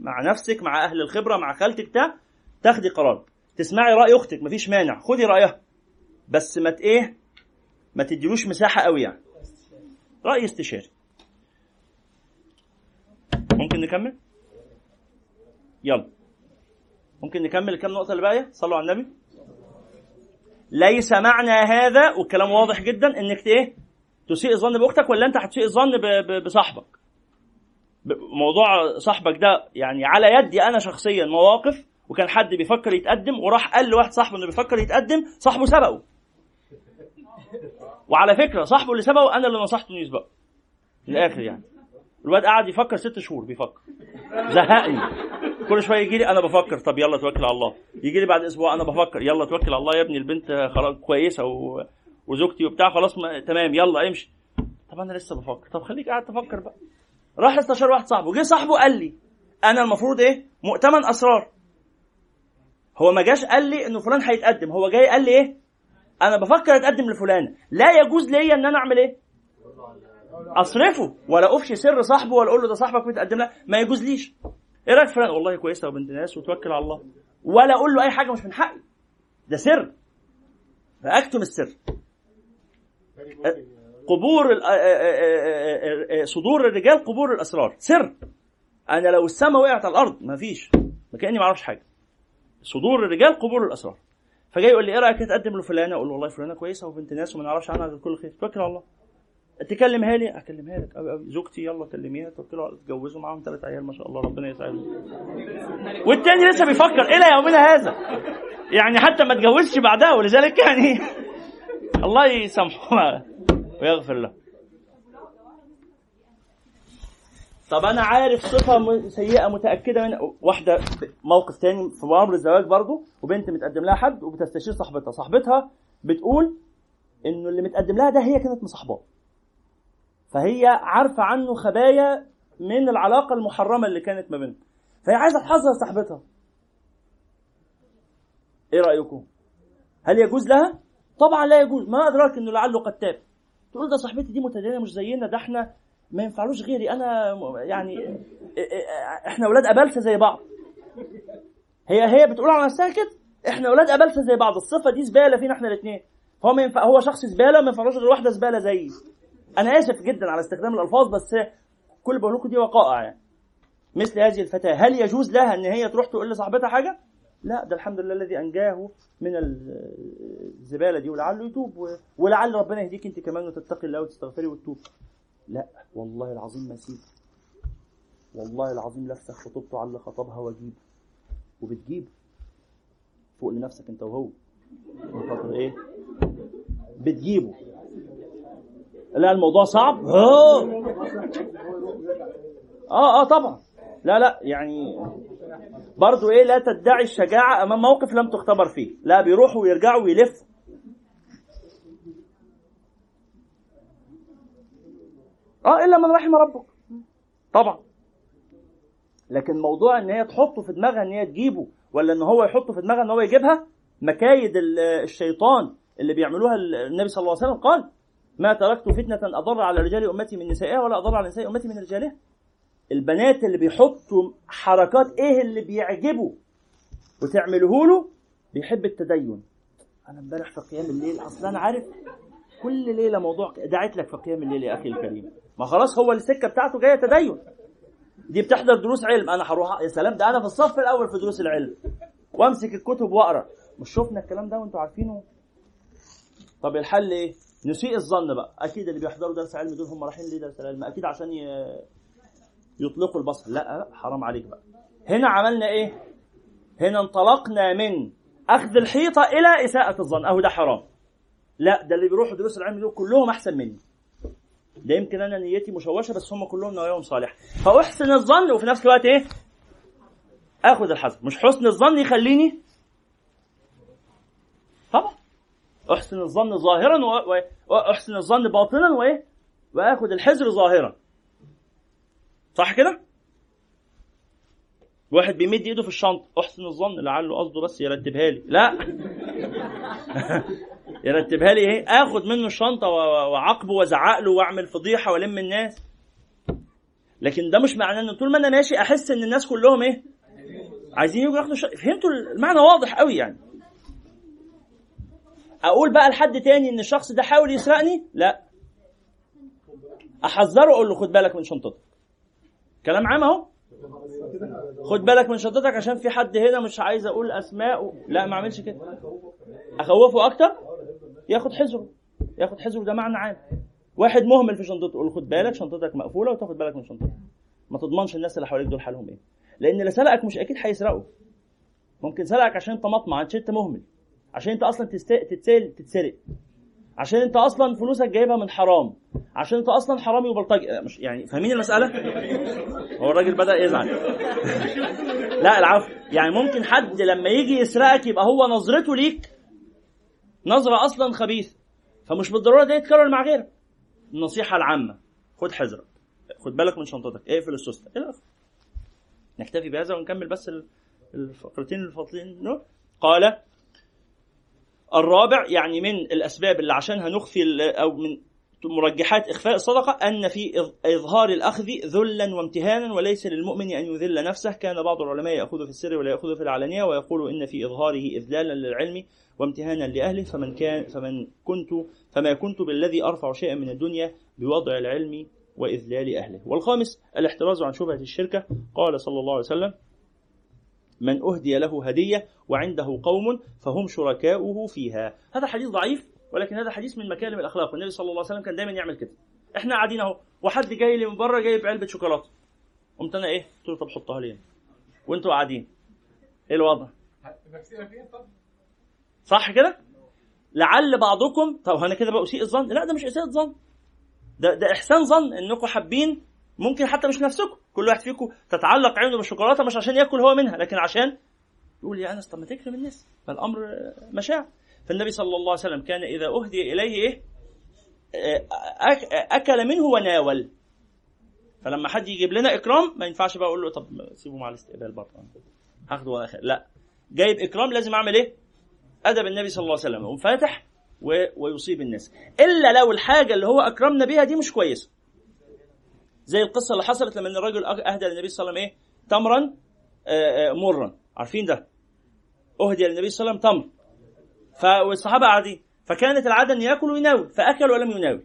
مع نفسك مع أهل الخبرة مع خالتك ده تاخدي قرار تسمعي رأي أختك مفيش مانع. خدي رأيها. بس ما إيه؟ ما تديلوش مساحة قوي يعني. رأي استشاري. ممكن نكمل؟ يلا. ممكن نكمل الكام نقطة اللي باقية؟ صلوا على النبي. ليس معنى هذا والكلام واضح جدا إنك إيه؟ تسيء الظن بأختك ولا أنت هتسيء الظن بصاحبك؟ موضوع صاحبك ده يعني على يدي أنا شخصيا مواقف وكان حد بيفكر يتقدم وراح قال لواحد صاحبه إنه بيفكر يتقدم صاحبه سبقه. وعلى فكرة صاحبه اللي سبقه أنا اللي نصحته إنه يسبقه في الآخر يعني. الواد قعد يفكر ست شهور بيفكر. زهقني. كل شوية يجي لي أنا بفكر. طب يلا توكل على الله. يجي لي بعد أسبوع أنا بفكر. يلا توكل على الله يا ابني البنت خلاص كويسة و... وزوجتي وبتاع خلاص ما... تمام يلا امشي. طب أنا لسه بفكر. طب خليك قاعد تفكر بقى. راح استشار واحد صاحبه. جه صاحبه قال لي أنا المفروض إيه؟ مؤتمن أسرار. هو ما جاش قال لي إنه فلان هيتقدم. هو جاي قال لي إيه؟ أنا بفكر أتقدم لفلان. لا يجوز ليا إن أنا أعمل إيه؟ أصرفه. ولا أفشي سر صاحبه ولا أقول له ده صاحبك بيتقدم. لا ما يجوز ليش إيه رأيك فلان؟ والله كويسه وبنت ناس وتوكل على الله. ولا أقول له أي حاجة مش من حقي. ده سر. فاكتم السر. قبور آه، آه، آه، صدور الرجال قبور الأسرار. سر. أنا لو السماء وقعت على الأرض ما فيش. ما كأني ما أعرفش حاجة. صدور الرجال قبور الأسرار. فجاي يقول لي إيه رأيك تقدم لفلانة؟ أقول له والله فلانة كويسة وبنت ناس وما نعرفش عنها غير كل خير. توكل على الله. تكلمها لي؟ أكلمها لك. قوي قوي زوجتي يلا كلميها توكلوا اتجوزوا معاهم ثلاث عيال ما شاء الله ربنا يسعدهم. والتاني لسه بيفكر إلى يومنا هذا؟ يعني حتى ما اتجوزش بعدها ولذلك يعني الله يسامحه ويغفر له. طب أنا عارف صفة سيئة متأكدة من واحدة موقف تاني في أمر الزواج برضو وبنت متقدم لها حد وبتستشير صاحبتها. صاحبتها بتقول إنه اللي متقدم لها ده هي كانت مصاحباه. فهي عارفة عنه خبايا من العلاقة المحرمة اللي كانت ما بينهم. فهي عايزة تحذر صاحبتها. إيه رأيكم؟ هل يجوز لها؟ طبعا لا يجوز. ما أدراك إنه لعله قد تاب تقول ده صاحبتي دي متدينة مش زينا ده إحنا ما ينفعلوش غيري. أنا يعني إحنا أولاد أبلسة زي بعض. هي هي بتقول على نفسها كده إحنا أولاد أبلسة زي بعض. الصفة دي زبالة فينا إحنا الاثنين فهو ما ينفع هو شخص زبالة ما ينفعلوش غير واحدة زبالة زيي. أنا آسف جدا على استخدام الألفاظ بس كل بقول لكم دي وقائع يعني. مثل هذه الفتاة هل يجوز لها إن هي تروح تقول لصاحبتها حاجة؟ لا ده الحمد لله الذي أنجاه من الزبالة دي ولعله يتوب ولعل ربنا يهديك أنت كمان وتتقي الله وتستغفري وتتوب. لا والله العظيم ما سيب. والله العظيم لفسخ خطوبته على اللي خطبها واجيب. وبتجيب. فوق لنفسك انت وهو. خاطر إيه؟ بتجيبه. لا الموضوع صعب. آه آه طبعا. لا لا يعني برضو إيه لا تدعي الشجاعة أمام موقف لم تختبر فيه. لا بيروحوا ويرجعوا ويلفوا. آه الا من رحم ربك. طبعا. لكن موضوع ان هي تحطه في دماغها ان هي تجيبه ولا ان هو يحطه في دماغها ان هو يجيبها مكايد ال- الشيطان اللي بيعملوها ال- النبي صلى الله عليه وسلم قال ما تركت فتنة أضر على رجال أمتي من نسائها ولا أضر على نساء أمتي من رجالها. البنات اللي بيحطوا حركات إيه اللي بيعجبه وتعمله له؟ بيحب التدين. أنا امبارح في قيام الليل أصل أنا عارف كل ليلة موضوع دعيت لك في قيام الليل يا أخي الكريم. ما خلاص هو السكة بتاعته جاية تدين. دي بتحضر دروس علم. أنا هروح يا سلام ده أنا في الصف الأول في دروس العلم. وأمسك الكتب وأقرأ. مش شفنا الكلام ده وأنتوا عارفينه؟ طب الحل إيه؟ نسيء الظن بقى. أكيد اللي بيحضروا درس علم دول هم رايحين ليه درس العلم. أكيد عشان. يطلقوا البصر. لا لا حرام عليك بقى. هنا عملنا إيه؟ هنا انطلقنا من أخذ الحيطة إلى إساءة الظن. أهو ده حرام. لا ده اللي بيروحوا دروس العلم دول كلهم أحسن مني. ده يمكن أنا نيتي مشوشة بس هم كلهم نواياهم صالحة. فأحسن الظن وفي نفس الوقت إيه؟ آخذ الحذر. مش حسن الظن يخليني؟ طبعا. أحسن الظن ظاهرا و- وأحسن الظن باطنا وإيه؟ وآخذ الحذر ظاهرا. صح كده؟ واحد بيمد إيده في الشنطة. أحسن الظن لعله قصده بس يرتبها لي. لا. يرتبها لي إيه؟ آخد منه الشنطة و- و- واعاقبه وازعق له وأعمل فضيحة وألم الناس. لكن ده مش معناه ان طول ما أنا ماشي أحس إن الناس كلهم إيه؟ عايزين يجوا ياخدوا الشنطه فهمتوا المعنى واضح قوي يعني. أقول بقى لحد تاني إن الشخص ده حاول يسرقني؟ لا. أحذره أقول له خد بالك من شنطتك. كلام عام أهو. خد بالك من شنطتك عشان في حد هنا مش عايز أقول أسماء لا ما أعملش كده. أخوفه أكتر؟ ياخد حذره ياخد حذره ده معنى عام. واحد مهمل في شنطته قول خد بالك شنطتك مقفولة وتاخد بالك من شنطتك. ما تضمنش الناس اللي حواليك دول حالهم إيه. لأن اللي سرقك مش أكيد هيسرقه. ممكن سرقك عشان أنت مطمع عشان أنت مهمل عشان أنت أصلا. تتسال تتسرق عشان أنت أصلا فلوسك جايبها من حرام عشان أنت أصلا حرامي وبلطجي. مش يعني فاهمين المسألة؟ هو الراجل بدأ يزعل. لا العفو. يعني ممكن حد لما يجي يسرقك يبقى هو نظرته ليك نظرة أصلا خبيثة. فمش بالضرورة ده يتكرر مع غيرك. النصيحة العامة خد حذرك. خد بالك من شنطتك. اقفل السوسته إلى آخره. نكتفي بهذا ونكمل بس ال- الفقرتين الفاضلين. قال الرابع يعني من الأسباب اللي عشانها نخفي أو من مرجحات إخفاء الصدقة أن في إظهار الأخذ ذلا وامتهانا وليس للمؤمن أن يذل نفسه. كان بعض العلماء يأخذ في السر ولا يأخذ في العلانية ويقول إن في إظهاره إذلالا للعلم وامتهانا لأهله. فمن كان فمن كنت فما كنت بالذي أرفع شيئا من الدنيا بوضع العلم وإذلال أهله. والخامس الاحتراز عن شبهة الشركة. قال صلى الله عليه وسلم من أهدي له هدية وعنده قوم فهم شركاؤه فيها. هذا حديث ضعيف. ولكن هذا حديث من مكارم الأخلاق. والنبي صلى الله عليه وسلم كان دايما يعمل كده. إحنا قاعدين أهو. وحد جاي لي من بره جايب علبة شوكولاتة. قمت أنا إيه؟ قلت له طب حطها لي وأنتوا قاعدين. إيه الوضع؟ صح كده؟ لعل بعضكم طب أنا كده بقى أسيء الظن؟ لا ده مش اساءة ظن ده ده إحسان ظن إنكم حابين ممكن حتى مش نفسكم. كل واحد فيكم تتعلق عينه بالشوكولاتة مش عشان يأكل هو منها لكن عشان يقول يا أنس طب ما تكرم الناس. فالأمر مشاع. فالنبي صلى الله عليه وسلم كان إذا أهدي إليه إيه أكل منه وناول. فلما حد يجيب لنا إكرام ما ينفعش بقى أقول له طب سيبه مع الاستقبال برضه. هاخده وأنا لا. جايب إكرام لازم أعمل إيه؟ أدب النبي صلى الله عليه وسلم. وفاتح ويصيب الناس. إلا لو الحاجة اللي هو أكرمنا بها دي مش كويسة. زي القصة اللي حصلت لما الرجل أهدى للنبي صلى الله عليه وسلم إيه؟ تمرا مرا. عارفين ده؟ أهدي للنبي صلى الله عليه وسلم تمر. فالصحابة قاعدين. فكانت العادة أن يأكل ويناول. فأكل ولم يناول.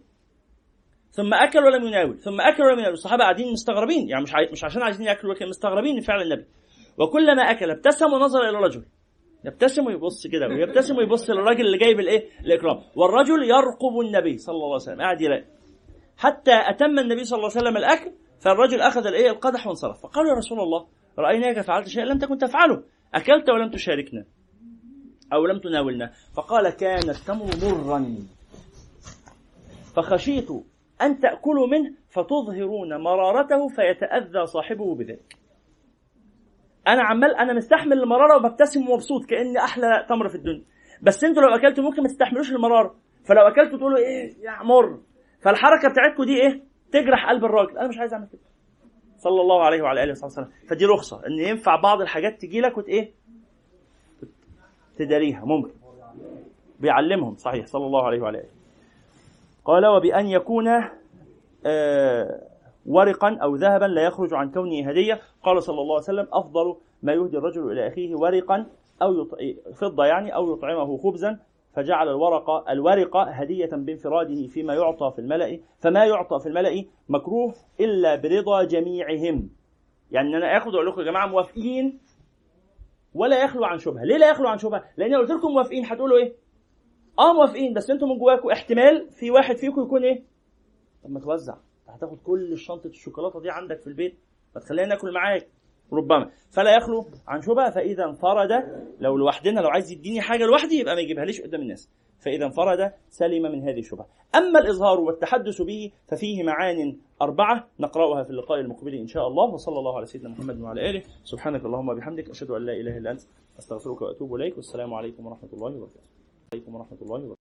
ثم أكل ولم يناول. ثم أكل ولم يناول. الصحابة قاعدين مستغربين. يعني مش مش عشان عايزين يأكلوا لكن مستغربين من فعل النبي. وكلما أكل ابتسم ونظر إلى الرجل. يبتسم ويبص كده. ويبتسم ويبص للراجل اللي جايب الإيه؟ الإكرام. والرجل يرقب النبي صلى الله عليه وسلم. قاعد يلاقي. حتى أتم النبي صلى الله عليه وسلم الأكل فالرجل أخذ الإيه؟ القدح وانصرف. فقالوا يا رسول الله رأيناك فعلت شيئا لم تكن تفعله. أكلت ولم تشاركنا. أو لم تناولنا. فقال كان التمر مرا. فخشيت أن تأكلوا منه فتظهرون مرارته فيتأذى صاحبه بذلك. أنا عمال أنا مستحمل المرارة وببتسم ومبسوط كأني أحلى تمر في الدنيا. بس أنتوا لو أكلتوا ممكن ما تستحملوش المرارة. فلو أكلتوا تقولوا إيه يا مر فالحركة بتاعتكم دي إيه؟ تجرح قلب الراجل. أنا مش عايز أعمل كده. صلى الله عليه وعلى آله وصحبه وسلم. فدي رخصة. إن ينفع بعض الحاجات تجي لك وت إيه؟ تداريها ممكن. بيعلمهم صحيح صلى الله عليه وعلى اله قال وبأن يكون آه ورقا أو ذهبا لا يخرج عن كونه هدية. قال صلى الله عليه وسلم أفضل ما يهدي الرجل إلى أخيه ورقا أو يط... فضة يعني أو يطعمه خبزا. فجعل الورق الورق هدية بانفراده فيما يعطى في الملأ فما يعطى في الملأ مكروه إلا برضا جميعهم. يعني أنا آخذ أقول لكم يا جماعة موافقين ولا يخلو عن شبهة. ليه لا يخلو عن شبهة؟ لأن قلت لكم موافقين هتقولوا إيه؟ آه موافقين بس أنتم من جواكم احتمال في واحد فيكم يكون إيه؟ طب ما توزع. هتاخد كل شنطة الشوكولاتة دي عندك في البيت ما تخلينا ناكل معاك ربما. فلا يخلو عن شبهة فإذا انفرد لو لوحدنا لو عايز يديني حاجة لوحدي يبقى ما يجيبها ليش قدام الناس. فإذا انفرد سلم من هذه الشبهة. أما الإظهار والتحدث به ففيه معان أربعة نقرأها في اللقاء المقبل إن شاء الله. وصلى الله على سيدنا محمد وعلى آله. سبحانك اللهم وبحمدك أشهد أن لا إله إلا أنت أستغفرك وأتوب إليك. والسلام عليكم ورحمة الله وبركاته. عليكم ورحمة الله وبركاته.